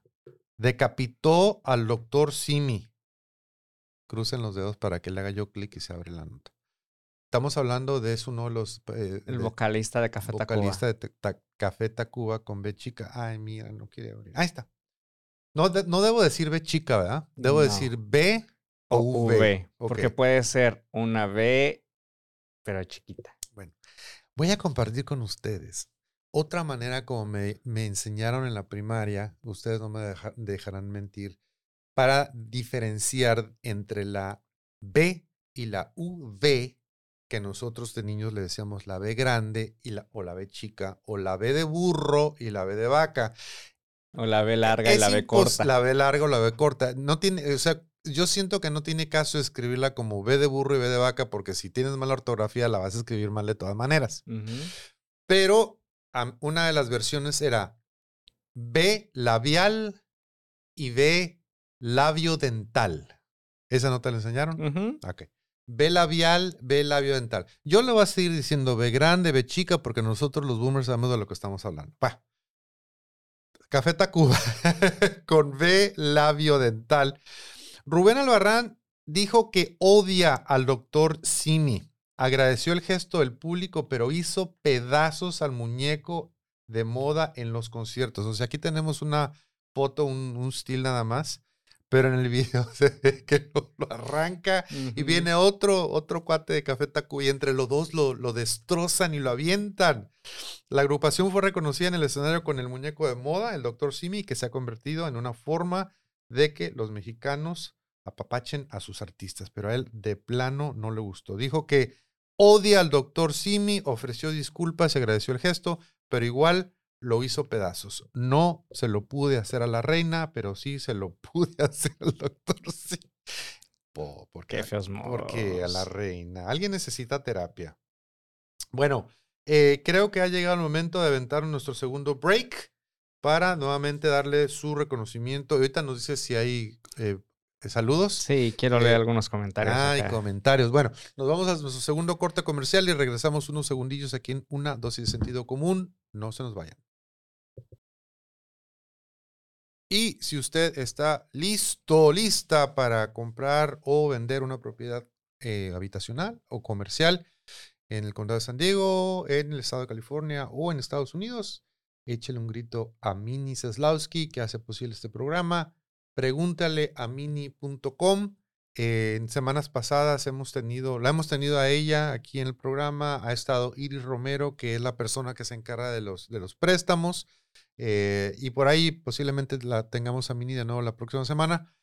decapitó al doctor Simi. Crucen los dedos para que le haga yo clic y se abre la nota. Estamos hablando de es uno de los... Eh, el vocalista de Café Tacuba. Vocalista de Café Tacuba con B chica. Ay, mira, no quiere abrir. Ahí está. No, no debo decir B chica, ¿verdad? Debo decir B o, V. Porque puede ser una B, pero chiquita. Voy a compartir con ustedes otra manera como me, me enseñaron en la primaria, ustedes no me dejarán mentir, para diferenciar entre la B y la V, que nosotros de niños le decíamos la B grande y la, o la B chica, o la B de burro y la B de vaca. O la B larga y la B corta. La B larga o la B corta. No tiene, o sea, yo siento que no tiene caso escribirla como B de burro y B de vaca, porque si tienes mala ortografía la vas a escribir mal de todas maneras. Pero una de las versiones era B labial y B labio dental. ¿Esa no te la enseñaron? Ok. B labial, B labio dental. Yo le voy a seguir diciendo B grande, B chica, porque nosotros los boomers sabemos de lo que estamos hablando. Va. Café Tacuba con B labio dental. Rubén Albarrán dijo que odia al doctor Simi. Agradeció el gesto del público, pero hizo pedazos al muñeco de moda en los conciertos. O sea, aquí tenemos una foto, un, un still nada más pero en el video se ve que lo, arranca y viene otro, otro cuate de Café Tacu y entre los dos lo, lo, destrozan y lo avientan. La agrupación fue reconocida en el escenario con el muñeco de moda, el Dr. Simi, que se ha convertido en una forma de que los mexicanos apapachen a sus artistas, pero a él de plano no le gustó. Dijo que odia al Dr. Simi, ofreció disculpas y agradeció el gesto, pero igual lo hizo pedazos. No se lo pude hacer a la reina, pero sí se lo pude hacer al doctor. Sí. porque, porque a la reina. Alguien necesita terapia. Bueno, eh, creo que ha llegado el momento de aventar nuestro segundo break para nuevamente darle su reconocimiento. Ahorita nos dice si hay eh, saludos. Sí, quiero leer eh, algunos comentarios. Hay comentarios. Bueno, nos vamos a nuestro segundo corte comercial y regresamos unos segundillos aquí en una dosis de sentido común. No se nos vayan. Y si usted está listo, lista para comprar o vender una propiedad eh, habitacional o comercial en el condado de San Diego, en el estado de California o en Estados Unidos, échele un grito a Mini Seslowski que hace posible este programa. Pregúntale a mini.com. en semanas pasadas hemos tenido, la hemos tenido a ella aquí en el programa. Ha estado Iris Romero, que es la persona que se encarga de los, de los préstamos. Eh, y por ahí posiblemente la tengamos a Mini de nuevo la próxima semana.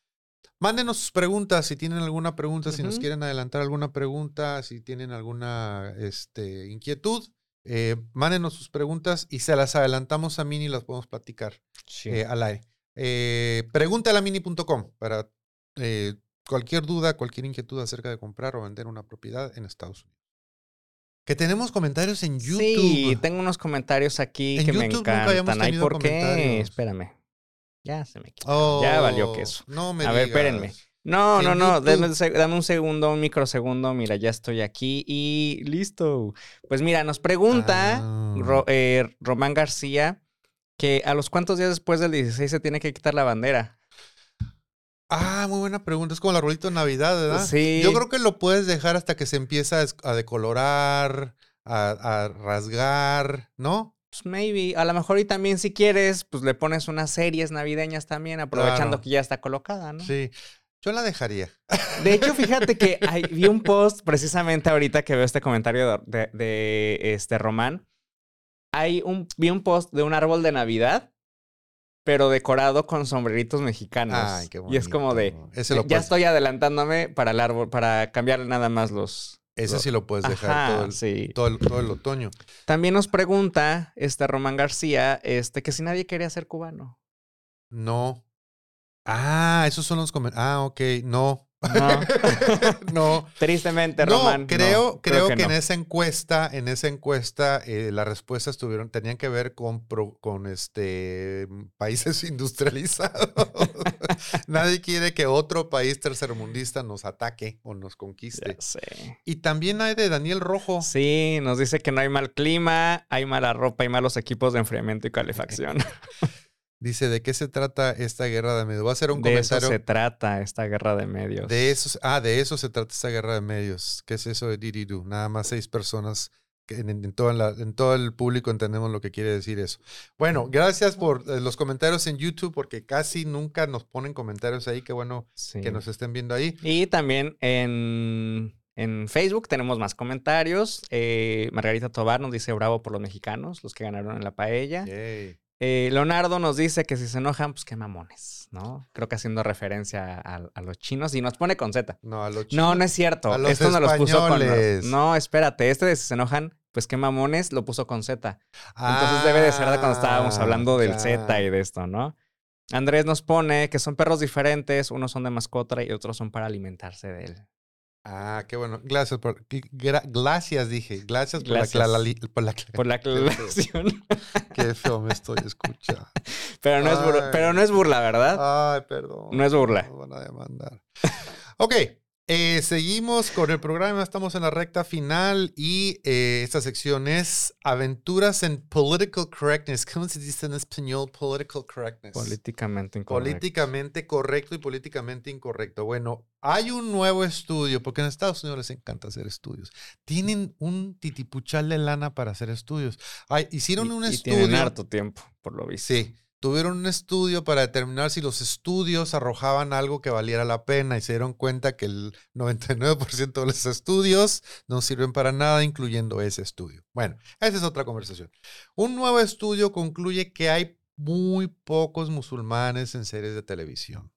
Mándenos sus preguntas, si tienen alguna pregunta, si nos quieren adelantar alguna pregunta, si tienen alguna este, inquietud, eh, mándenos sus preguntas y se las adelantamos a Mini y las podemos platicar eh, al aire. Eh, mini.com para cualquier duda, cualquier inquietud acerca de comprar o vender una propiedad en Estados Unidos. Que tenemos comentarios en YouTube. Sí, tengo unos comentarios aquí que me encantan. Ay, ¿por qué? Espérame. Ya se me quitó. ya valió queso. No me A ver, espérenme. No, no, no. Dame, un segundo, un microsegundo. Mira, ya estoy aquí y listo. Pues mira, nos pregunta ah. eh, Román García que a los cuántos días después del 16 se tiene que quitar la bandera. Ah, muy buena pregunta. Es como el arbolito de Navidad, ¿verdad? Sí. Yo creo que lo puedes dejar hasta que se empieza a decolorar, a, a rasgar, ¿no? Pues maybe. A lo mejor y también si quieres, pues le pones unas series navideñas también, aprovechando Claro. que ya está colocada, ¿no? Sí. Yo la dejaría. De hecho, fíjate que hay- vi un post precisamente ahorita que veo este comentario de, de- de, este Román. Hay un, vi un post de un árbol de Navidad, pero decorado con sombreritos mexicanos. Ay, qué Y es como de, bonito. Ese lo ya puedes- estoy adelantándome para el árbol, para cambiar nada más los... Ese sí lo puedes dejar Ajá, todo, el, sí. todo, el, todo el otoño. También nos pregunta este Román García, este, que si nadie quería ser cubano. No. Ah, esos son los comentarios. Ah, ok. No. No. no. Tristemente, No, Román. no, creo, creo, que, no. en esa encuesta, en esa encuesta, eh, las respuestas tuvieron, tenían que ver con, pro- con este países industrializados. Nadie quiere que otro país tercermundista nos ataque o nos conquiste. Ya sé. Y también hay de Daniel Rojo. Sí, nos dice que no hay mal clima, hay mala ropa y malos equipos de enfriamiento y calefacción. Dice, ¿de qué se trata esta guerra de medios? Va a ser un De eso comentario. se trata esta guerra de medios. De eso, ah, de eso se trata esta guerra de medios. ¿Qué es eso de Diridu? Nada más seis personas. Que en, en toda la- en todo el público entendemos lo que quiere decir eso. Bueno, gracias por eh, los comentarios en YouTube, porque casi nunca nos ponen comentarios ahí. Qué bueno Sí. que nos estén viendo ahí. Y también en, en Facebook tenemos más comentarios. Eh, Margarita Tobar nos dice bravo por los mexicanos, los que ganaron en la paella. Yay. Eh, Leonardo nos dice que si se enojan, pues qué mamones, ¿no? Creo que haciendo referencia a, a los chinos y nos pone con Z. No, a los No, chinos. no es cierto. A los Esto no los puso con. españoles. No, espérate. Este de si se enojan, pues qué mamones lo puso con Z. Entonces debe de ser de cuando estábamos Ah, hablando del. Z y de esto, ¿no? Andrés nos pone que son perros diferentes, unos son de mascota y otros son para alimentarse de él. Ah, qué bueno. Gracias por. gra- gracias, dije. Gracias por Gracias. la, por la Por la Qué feo. aclaración. Qué feo me estoy escuchando. pero, no es burla, pero no es burla, ¿verdad? Ay, perdón. No es burla. Nos van a demandar. ok. Eh, seguimos con el programa. Estamos en la recta final y eh, esta sección es Aventuras en Political Correctness. ¿Cómo se dice en español? Political Correctness. Políticamente incorrecto. Políticamente correcto y políticamente incorrecto. Bueno, hay un nuevo estudio, porque en Estados Unidos les encanta hacer estudios. Tienen un titipuchal de lana para hacer estudios. Ay, hicieron Y- un y estudio. tienen harto tiempo, por lo visto. Sí, tuvieron un estudio para determinar si los estudios arrojaban algo que valiera la pena y se dieron cuenta que el 99% de los estudios no sirven para nada, incluyendo ese estudio. Bueno, esa es otra conversación. Un nuevo estudio concluye que hay muy pocos musulmanes en series de televisión.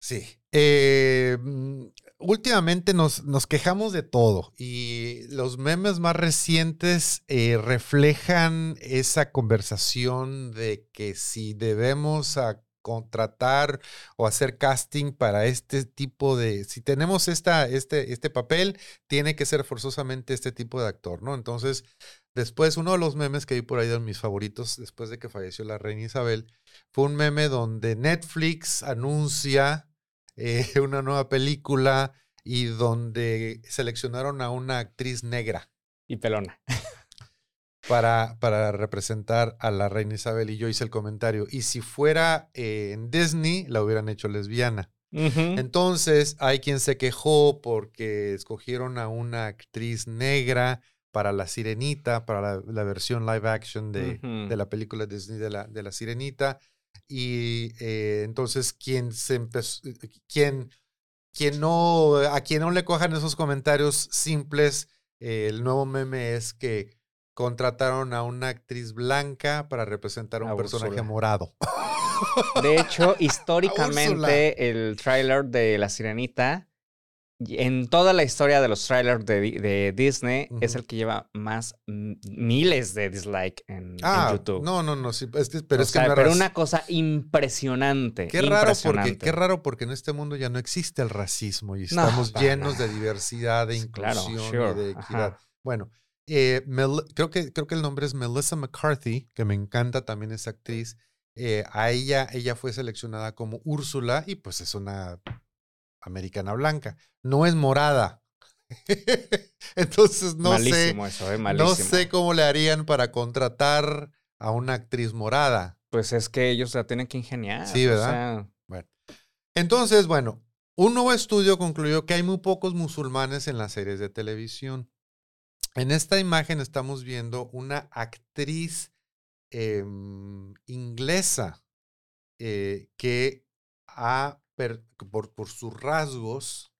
Sí. eh, mm, últimamente nos, nos quejamos de todo y los memes más recientes eh, reflejan esa conversación de que si debemos contratar o hacer casting para este tipo de, si tenemos esta, este, este papel, tiene que ser forzosamente este tipo de actor, ¿no? Entonces, después uno de los memes que vi por ahí de mis favoritos después de que falleció la reina Isabel, fue un meme donde Netflix anuncia eh, una nueva película y donde seleccionaron a una actriz negra Y pelona. para, para representar a la reina Isabel y yo hice el comentario, y si fuera eh, en Disney, la hubieran hecho lesbiana. Entonces, hay quien se quejó porque escogieron a una actriz negra para la sirenita, para la, la versión live action de, de la película Disney de la, de la sirenita. Y eh, entonces, quien se empezó, quien, quien no, a quien no le cojan esos comentarios simples, eh, el nuevo meme es que contrataron a una actriz blanca para representar a un A personaje morado. De hecho, históricamente, el tráiler de La Sirenita, en toda la historia de los trailers de, Di- de Disney, es el que lleva más miles de dislike en, en Ah, YouTube. no, no, no, sí, es que- pero O es que sea, pero una cosa impresionante. Qué raro, porque, qué raro porque en este mundo ya no existe el racismo y estamos llenos de diversidad, de claro, inclusión sure, y de equidad. ajá. Bueno, eh, Mel- creo, que, creo que el nombre es Melissa McCarthy, que me encanta también esa actriz. Eh, a ella, ella fue seleccionada como Úrsula y pues es una americana blanca. No es morada. Entonces no sé, eso, eh, no sé cómo le harían para contratar a una actriz morada. Pues es que ellos la tienen que ingeniar. Sí, o ¿verdad? sea, Bueno, Entonces, bueno, un nuevo estudio concluyó que hay muy pocos musulmanes en las series de televisión. En esta imagen estamos viendo una actriz em, inglesa eh, que ha, por, por, sus rasgos,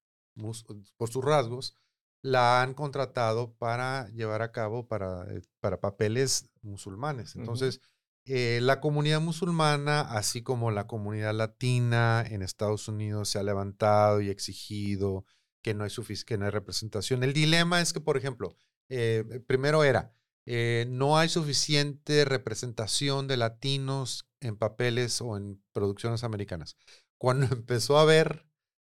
por sus rasgos, la han contratado para llevar a cabo para, eh, para papeles musulmanes. Entonces, eh, la comunidad musulmana, así como la comunidad latina en Estados Unidos, se ha levantado y exigido que no hay, que no hay representación. El dilema es que, por ejemplo, eh, primero era, no hay suficiente representación de latinos en papeles o en producciones americanas. Cuando empezó a haber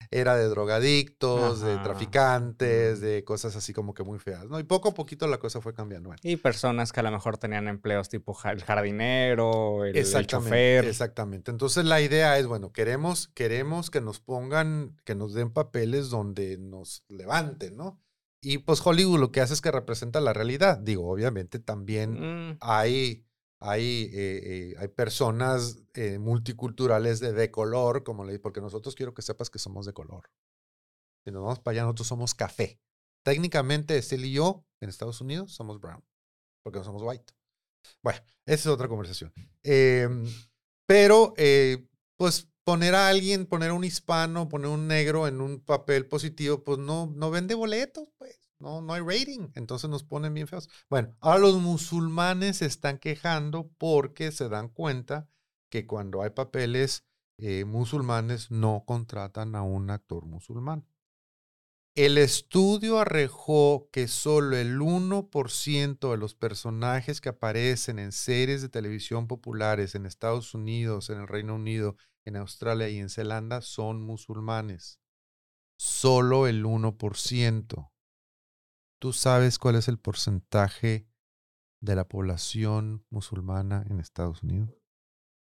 era de drogadictos, de traficantes, de cosas así como que muy feas, ¿no? Y poco a poquito la cosa fue cambiando. Y personas que a lo mejor tenían empleos tipo el jardinero, el, el, chofer. Exactamente. Entonces la idea es, bueno, queremos, queremos que nos pongan, que nos den papeles donde nos levanten, ¿no? Y pues Hollywood lo que hace es que representa la realidad. Digo, obviamente también mm. hay hay, eh, eh, hay personas eh, multiculturales de, de, color, como le porque nosotros quiero que sepas que somos de color. Si nos vamos para allá, nosotros somos café. Técnicamente, Estelle y yo, en Estados Unidos, somos brown, porque no somos white. Bueno, esa es otra conversación. Em, pero, pues, poner a alguien, poner a un hispano, poner un negro en un papel positivo, pues no, no vende boletos, pues. No, no hay rating, entonces nos ponen bien feos. Bueno, ahora los musulmanes se están quejando porque se dan cuenta que cuando hay papeles eh, musulmanes no contratan a un actor musulmán. El estudio arrojó que solo el 1% de los personajes que aparecen en series de televisión populares en Estados Unidos, en el Reino Unido, en Australia y en Zelanda son musulmanes. Solo el 1%. ¿Tú sabes cuál es el porcentaje de la población musulmana en Estados Unidos?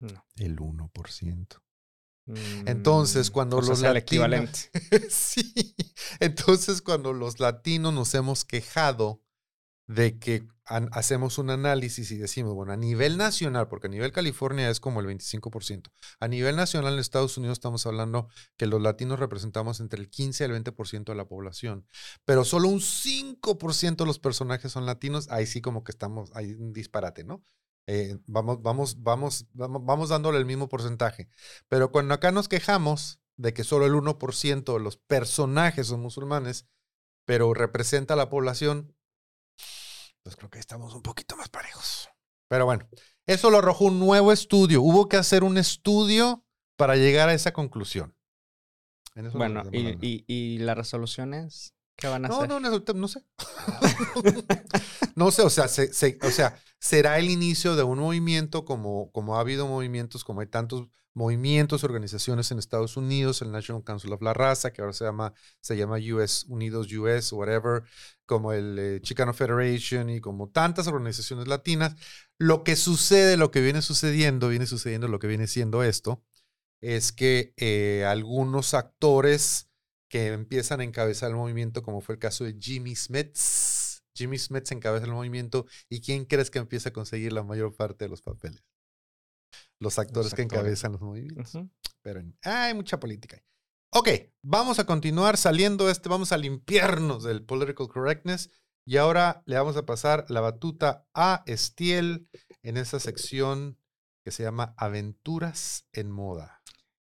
No. El 1%. Entonces, mm, cuando los latinos. sí. Entonces, cuando los latinos nos hemos quejado de que hacemos un análisis y decimos, bueno, a nivel nacional, porque a nivel California es como el 25%, a nivel nacional en Estados Unidos estamos hablando que los latinos representamos entre el 15 y el 20% de la población, pero solo un 5% de los personajes son latinos, ahí sí como que estamos, hay un disparate, ¿no? Eh, vamos, vamos, vamos, vamos, dándole el mismo porcentaje. Pero cuando acá nos quejamos de que solo el 1% de los personajes son musulmanes, pero representa a la población, pues creo que estamos un poquito más parejos. Pero bueno, eso lo arrojó un nuevo estudio. Hubo que hacer un estudio para llegar a esa conclusión. bueno, y, y, las resoluciones? ¿Qué van a hacer? No, no, no sé. no sé, o sea, o sea, será el inicio de un movimiento como, como ha habido movimientos, como hay tantos movimientos, organizaciones en Estados Unidos, el National Council of la Raza, que ahora se llama, se llama US, Unidos US, whatever, como el eh, Chicano Federation y como tantas organizaciones latinas. Lo que sucede, lo que viene sucediendo, viene sucediendo lo que viene siendo esto, es que eh, algunos actores que empiezan a encabezar el movimiento, como fue el caso de Jimmy Smith, Jimmy Smith encabeza el movimiento y ¿quién crees que empieza a conseguir la mayor parte de los papeles? Los actores, que encabezan los movimientos. Pero hay mucha política. Ok, vamos a continuar saliendo este, vamos a limpiarnos del political correctness y ahora le vamos a pasar la batuta a Estiel en esta sección que se llama Aventuras en Moda.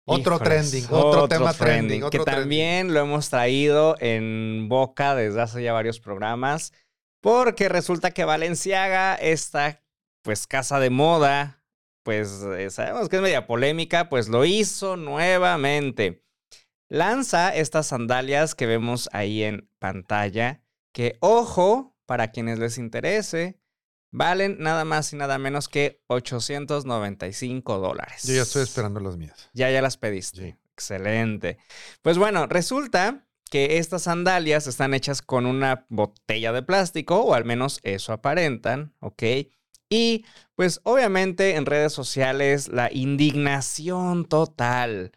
Otro trending, otro, tema trending. que también lo hemos traído en boca desde hace ya varios programas, porque resulta que Valenciaga, esta pues casa de moda pues eh, sabemos que es media polémica, pues lo hizo nuevamente. Lanza estas sandalias que vemos ahí en pantalla, que ojo, para quienes les interese, valen nada más y nada menos que 895 dólares. Yo ya estoy esperando las mías. Ya, ya las pediste. Excelente. Pues bueno, resulta que estas sandalias están hechas con una botella de plástico, o al menos eso aparentan, ¿ok? Y pues obviamente en redes sociales la indignación total,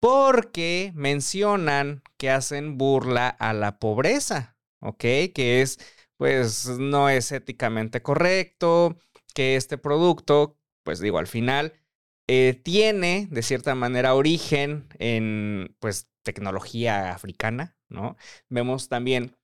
porque mencionan que hacen burla a la pobreza, ¿ok? Que es, pues no es éticamente correcto, que este producto, pues digo, al final eh, tiene de cierta manera origen en pues tecnología africana, ¿no? Vemos también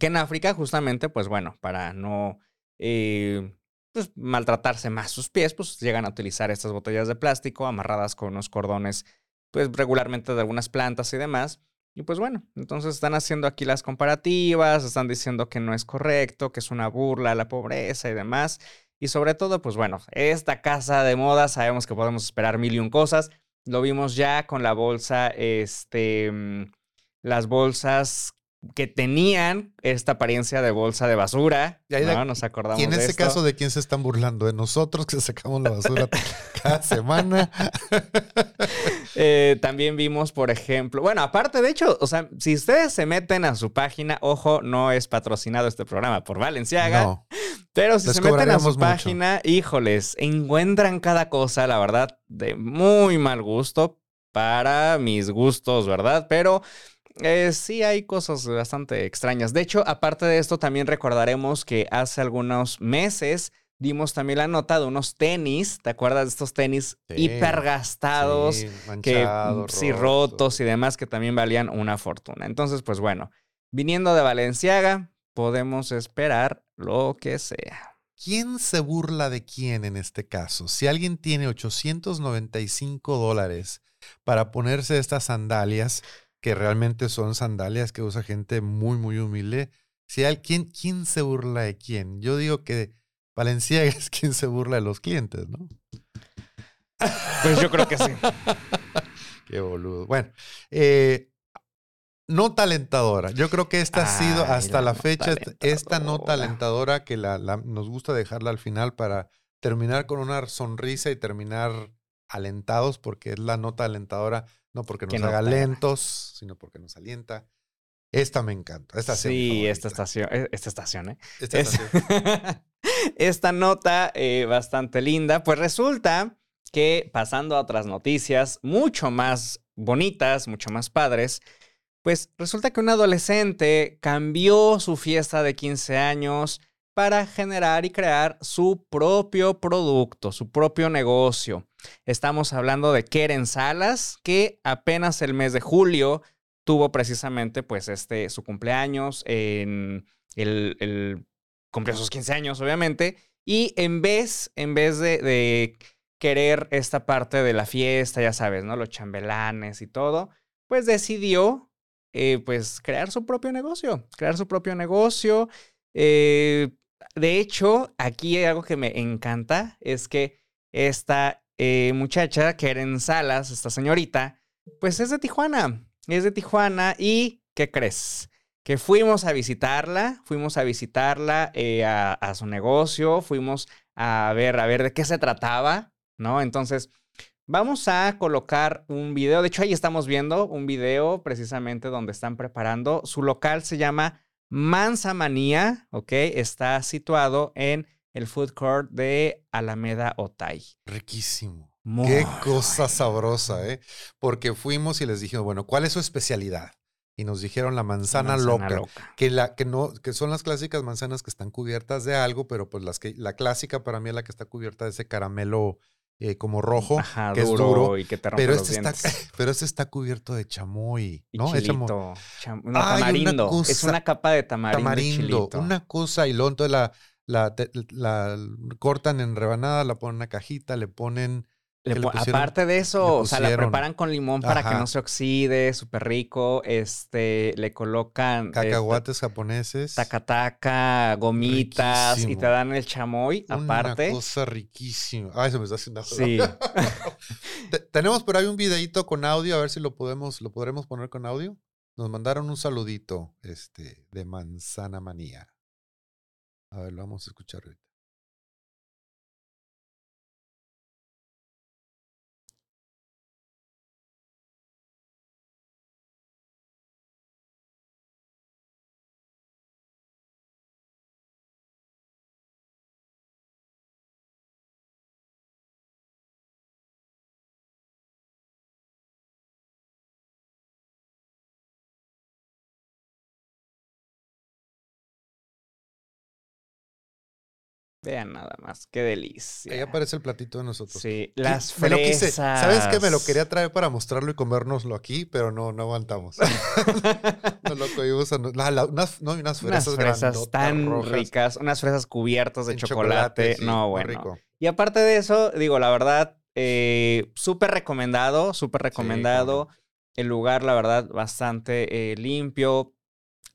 que en África justamente pues bueno, para no eh, pues, maltratarse más sus pies, pues llegan a utilizar estas botellas de plástico amarradas con unos cordones pues regularmente de algunas plantas y demás. Y pues bueno, entonces están haciendo aquí las comparativas, están diciendo que no es correcto, que es una burla a la pobreza y demás. Y sobre todo, pues bueno, esta casa de moda sabemos que podemos esperar mil y un cosas. Lo vimos ya con la bolsa, este, mm, las bolsas que tenían esta apariencia de bolsa de basura. ¿no? Nos acordamos. Y en ese caso, ¿de quién se están burlando? ¿De nosotros que sacamos la basura cada semana? Eh, también vimos, por ejemplo, bueno, aparte, de hecho, o sea, si ustedes se meten a su página, ojo, no es patrocinado este programa por Valenciaga. Pero si se meten a su página, híjoles, encuentran cada cosa, la verdad, de muy mal gusto para mis gustos, ¿verdad? Pero eh, sí hay cosas bastante extrañas. De hecho, aparte de esto, también recordaremos que hace algunos meses dimos también la nota de unos tenis, ¿te acuerdas de estos tenis hipergastados, sí, que sí rotos y demás que también valían una fortuna? Entonces, pues bueno, viniendo de Valenciaga, podemos esperar lo que sea. ¿Quién se burla de quién en este caso? Si alguien tiene 895 dólares para ponerse estas sandalias, que realmente son sandalias que usa gente muy, muy humilde. Si alguien, ¿quién se burla de quién? Yo digo que Valenciaga es quien se burla de los clientes, ¿no? Pues yo creo que sí. Qué boludo. Bueno, eh, no talentadora. Yo creo que esta ha sido hasta la, fecha, esta no talentadora que la, nos gusta dejarla al final para terminar con una sonrisa y terminar alentados porque es la nota alentadora no porque nos haga lentos, sino porque nos alienta. Esta me encanta. Esta sí, esta estación, e, esta estación, ¿eh? Esta, esta nota eh, bastante linda. Pues resulta que pasando a otras noticias mucho más bonitas, mucho más padres, pues resulta que un adolescente cambió su fiesta de 15 años para generar y crear su propio producto, su propio negocio. Estamos hablando de Keren Salas, que apenas el mes de julio tuvo precisamente pues este su cumpleaños en el, cumplió sus 15 años obviamente y en vez en vez de, querer esta parte de la fiesta ya sabes no los chambelanes y todo pues decidió eh, pues crear su propio negocio crear su propio negocio eh, de hecho aquí hay algo que me encanta es que esta eh, muchacha, Keren Salas, esta señorita, pues es de Tijuana. Es de Tijuana y, ¿qué crees? Que fuimos a visitarla, fuimos a visitarla eh, a, su negocio, fuimos a ver, a ver de qué se trataba, ¿no? Entonces, vamos a colocar un video. De hecho, ahí estamos viendo un video precisamente donde están preparando. Su local se llama Mansa Manía, ¿ok? Está situado en el food court de Alameda Otay. Riquísimo. Qué cosa sabrosa, ¿eh? Porque fuimos y les dijimos, bueno, ¿cuál es su especialidad? Y nos dijeron la manzana, loca, Que, la, que, no, que son las clásicas manzanas que están cubiertas de algo, pero pues las que, la clásica para mí es la que está cubierta de ese caramelo eh, como rojo, que es duro. Y que te pero, este está, pero este está cubierto de chamoy, ¿no? Chilito, no, tamarindo. es una capa de tamarindo. Tamarindo, una cosa y luego entonces la la, la cortan en rebanada, la ponen en una cajita, le ponen... aparte de eso, o sea, la preparan con limón para que no se oxide, súper rico. Este, le colocan cacahuates japoneses, tacataca, gomitas y te dan el chamoy aparte. Una cosa riquísima. Ay, se me está haciendo. Sí. Tenemos por ahí un videito con audio, a ver si lo podemos, lo podremos poner con audio. Nos mandaron un saludito, este, de manzana manía. A ver, lo vamos a escuchar Vean nada más, qué delicia. Ahí aparece el platito de nosotros. Sí, las me lo quise- fresas. ¿Sabes qué? Me lo quería traer para mostrarlo y comérnoslo aquí, pero no, no aguantamos. Nos lo cogimos a no- la- la- unas, no, unas Unas fresas, fresas grandotas, tan rojas, ricas, unas fresas cubiertas de en chocolate. sí, no, bueno. rico. Y aparte de eso, digo, la verdad, eh, súper recomendado, súper recomendado. El lugar, la verdad, bastante eh, limpio,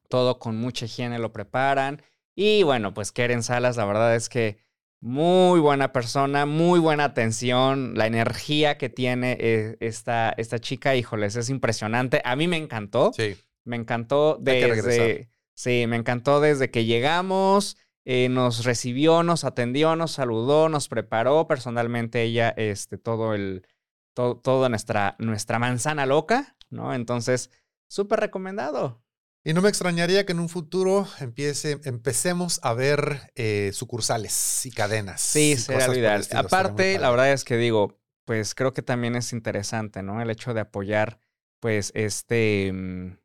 todo con mucha higiene lo preparan. Y bueno, pues Keren Salas, la verdad es que muy buena persona, muy buena atención, la energía que tiene eh, esta, esta chica, híjoles, es impresionante. A mí me encantó. Sí. Me encantó desde. Sí, me encantó desde que llegamos. eh, nos recibió, nos atendió, nos saludó, nos preparó personalmente ella, este, todo el, to- toda nuestra, nuestra manzana loca, ¿no? Entonces, súper recomendado. Y no me extrañaría que en un futuro empiece, empecemos a ver eh, sucursales y cadenas. Sí, y será Aparte, la verdad es que digo, pues creo que también es interesante, ¿no? El hecho de apoyar, pues, este, mm,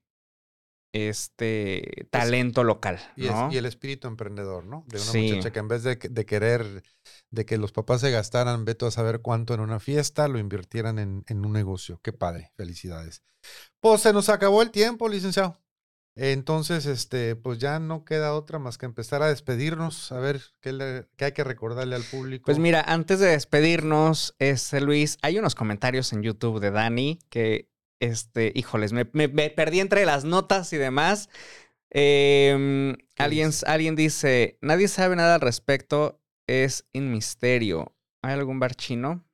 este talento local, Y, es- ¿no? y el espíritu emprendedor, ¿no? De una Sí. muchacha que en vez de, que- de querer, de que los papás se gastaran, veto a saber cuánto en una fiesta, lo invirtieran en, en un negocio. Qué padre, felicidades. Pues se nos acabó el tiempo, licenciado. Entonces, este, pues ya no queda otra más que empezar a despedirnos, a ver qué, le- qué hay que recordarle al público. Pues mira, antes de despedirnos, este Luis, hay unos comentarios en YouTube de Dani que, este, híjoles, me, me- me perdí entre las notas y demás. Em, ¿Qué alguien, alguien dice, nadie sabe nada al respecto, es un misterio. ¿Hay algún bar chino?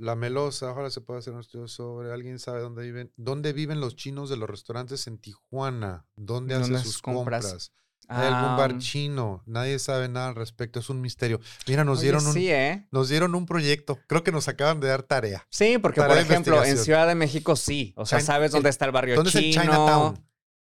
La melosa, ojalá se pueda hacer un estudio sobre. ¿Alguien sabe dónde viven? ¿Dónde viven los chinos de los restaurantes en Tijuana? ¿Dónde hacen ¿Dónde sus compras? compras? Hay algún bar Ah, chino. Nadie sabe nada al respecto. Es un misterio. Mira, nos oye, dieron un, Sí, ¿eh? nos dieron un proyecto. Creo que nos acaban de dar tarea. Sí, porque Tarea por ejemplo, en. Ciudad de México sí. O sea, China- sabes dónde está el barrio ¿Dónde es el chino. Chinatown?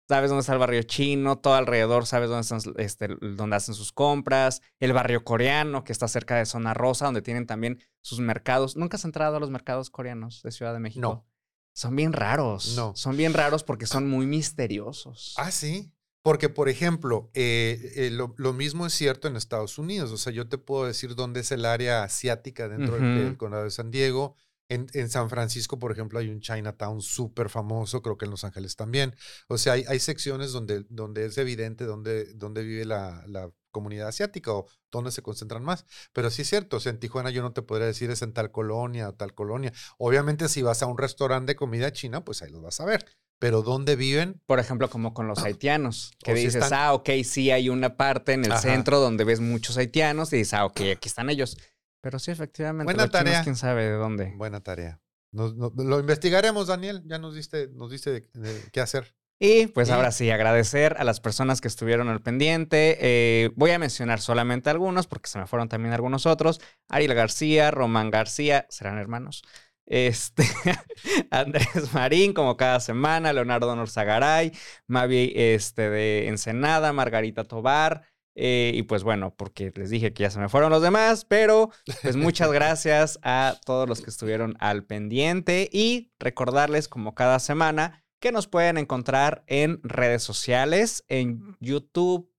Sabes dónde está el barrio chino, todo alrededor, sabes dónde, están, este, dónde hacen sus compras, el barrio coreano que está cerca de Zona Rosa, donde tienen también sus mercados. ¿Nunca has entrado a los mercados coreanos de Ciudad de México? No. Son bien raros. No. Son bien raros porque son muy misteriosos. Ah, sí. Porque, por ejemplo, eh, eh, lo, lo mismo es cierto en Estados Unidos. O sea, yo te puedo decir dónde es el área asiática dentro del- condado de San Diego. En, en San Francisco, por ejemplo, hay un Chinatown súper famoso, creo que en Los Ángeles también. O sea, hay, hay secciones donde, donde es evidente dónde, dónde vive la, la comunidad asiática o dónde se concentran más. Pero sí es cierto, o sea, en Tijuana yo no te podría decir es en tal colonia o tal colonia. Obviamente, si vas a un restaurante de comida china, pues ahí los vas a ver. Pero dónde viven, Por ejemplo, como con los haitianos, que O si dices, están- ah, ok, sí hay una parte en el Ajá. centro donde ves muchos haitianos y dices, ah, ok, aquí están ellos. Pero sí, efectivamente, Buena chinos, tarea. quién sabe de dónde. Buena tarea. Nos- nos- lo investigaremos, Daniel. Ya nos diste, nos diste de- de qué hacer. Y pues ahora sí, agradecer a las personas que estuvieron al pendiente. Eh, voy a mencionar solamente algunos porque se me fueron también algunos otros. Ariel García, Román García, serán hermanos. Este, Andrés Marín, como cada semana, Leonardo Norzagaray, Mavi este, de Ensenada, Margarita Tobar. Eh, y pues bueno, porque les dije que ya se me fueron los demás, pero pues muchas gracias a todos los que estuvieron al pendiente y recordarles como cada semana que nos pueden encontrar en redes sociales, en YouTube,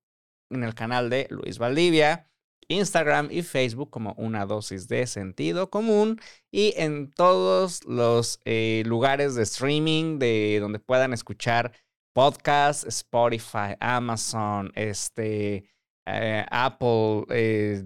en el canal de Luis Valdivia, Instagram y Facebook como una dosis de sentido común y en todos los eh, lugares de streaming de donde puedan escuchar podcasts, Spotify, Amazon, este, eh, Apple, eh,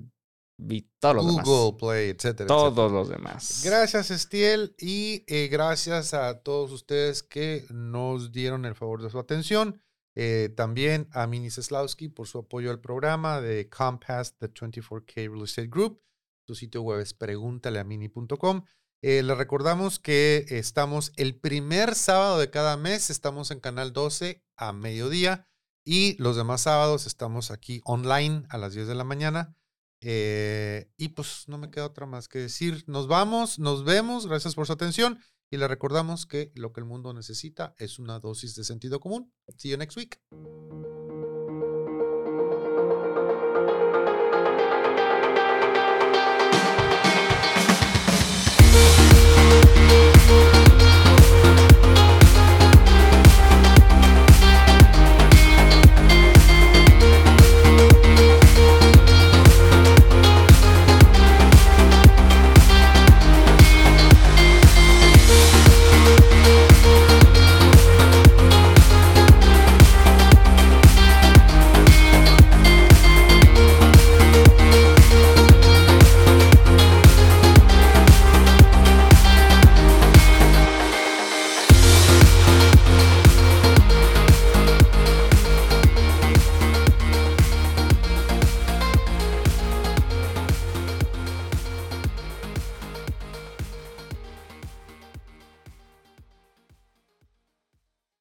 y todos los demás. Google Play, etcétera. Todos etcétera. los demás. Gracias, Estiel, y eh, gracias a todos ustedes que nos dieron el favor de su atención. Eh, también a Mini Seslowski por su apoyo al programa de Compass, The 24K Real Estate Group. Su sitio web es pregúntaleamini.com. Eh, les recordamos que estamos el primer sábado de cada mes, estamos en Canal 12 a mediodía y los demás sábados estamos aquí online a las 10 de la mañana. Eh, y pues no me queda otra más que decir. Nos vamos, nos vemos, gracias por su atención y le recordamos que lo que el mundo necesita es una dosis de sentido común. See you next week.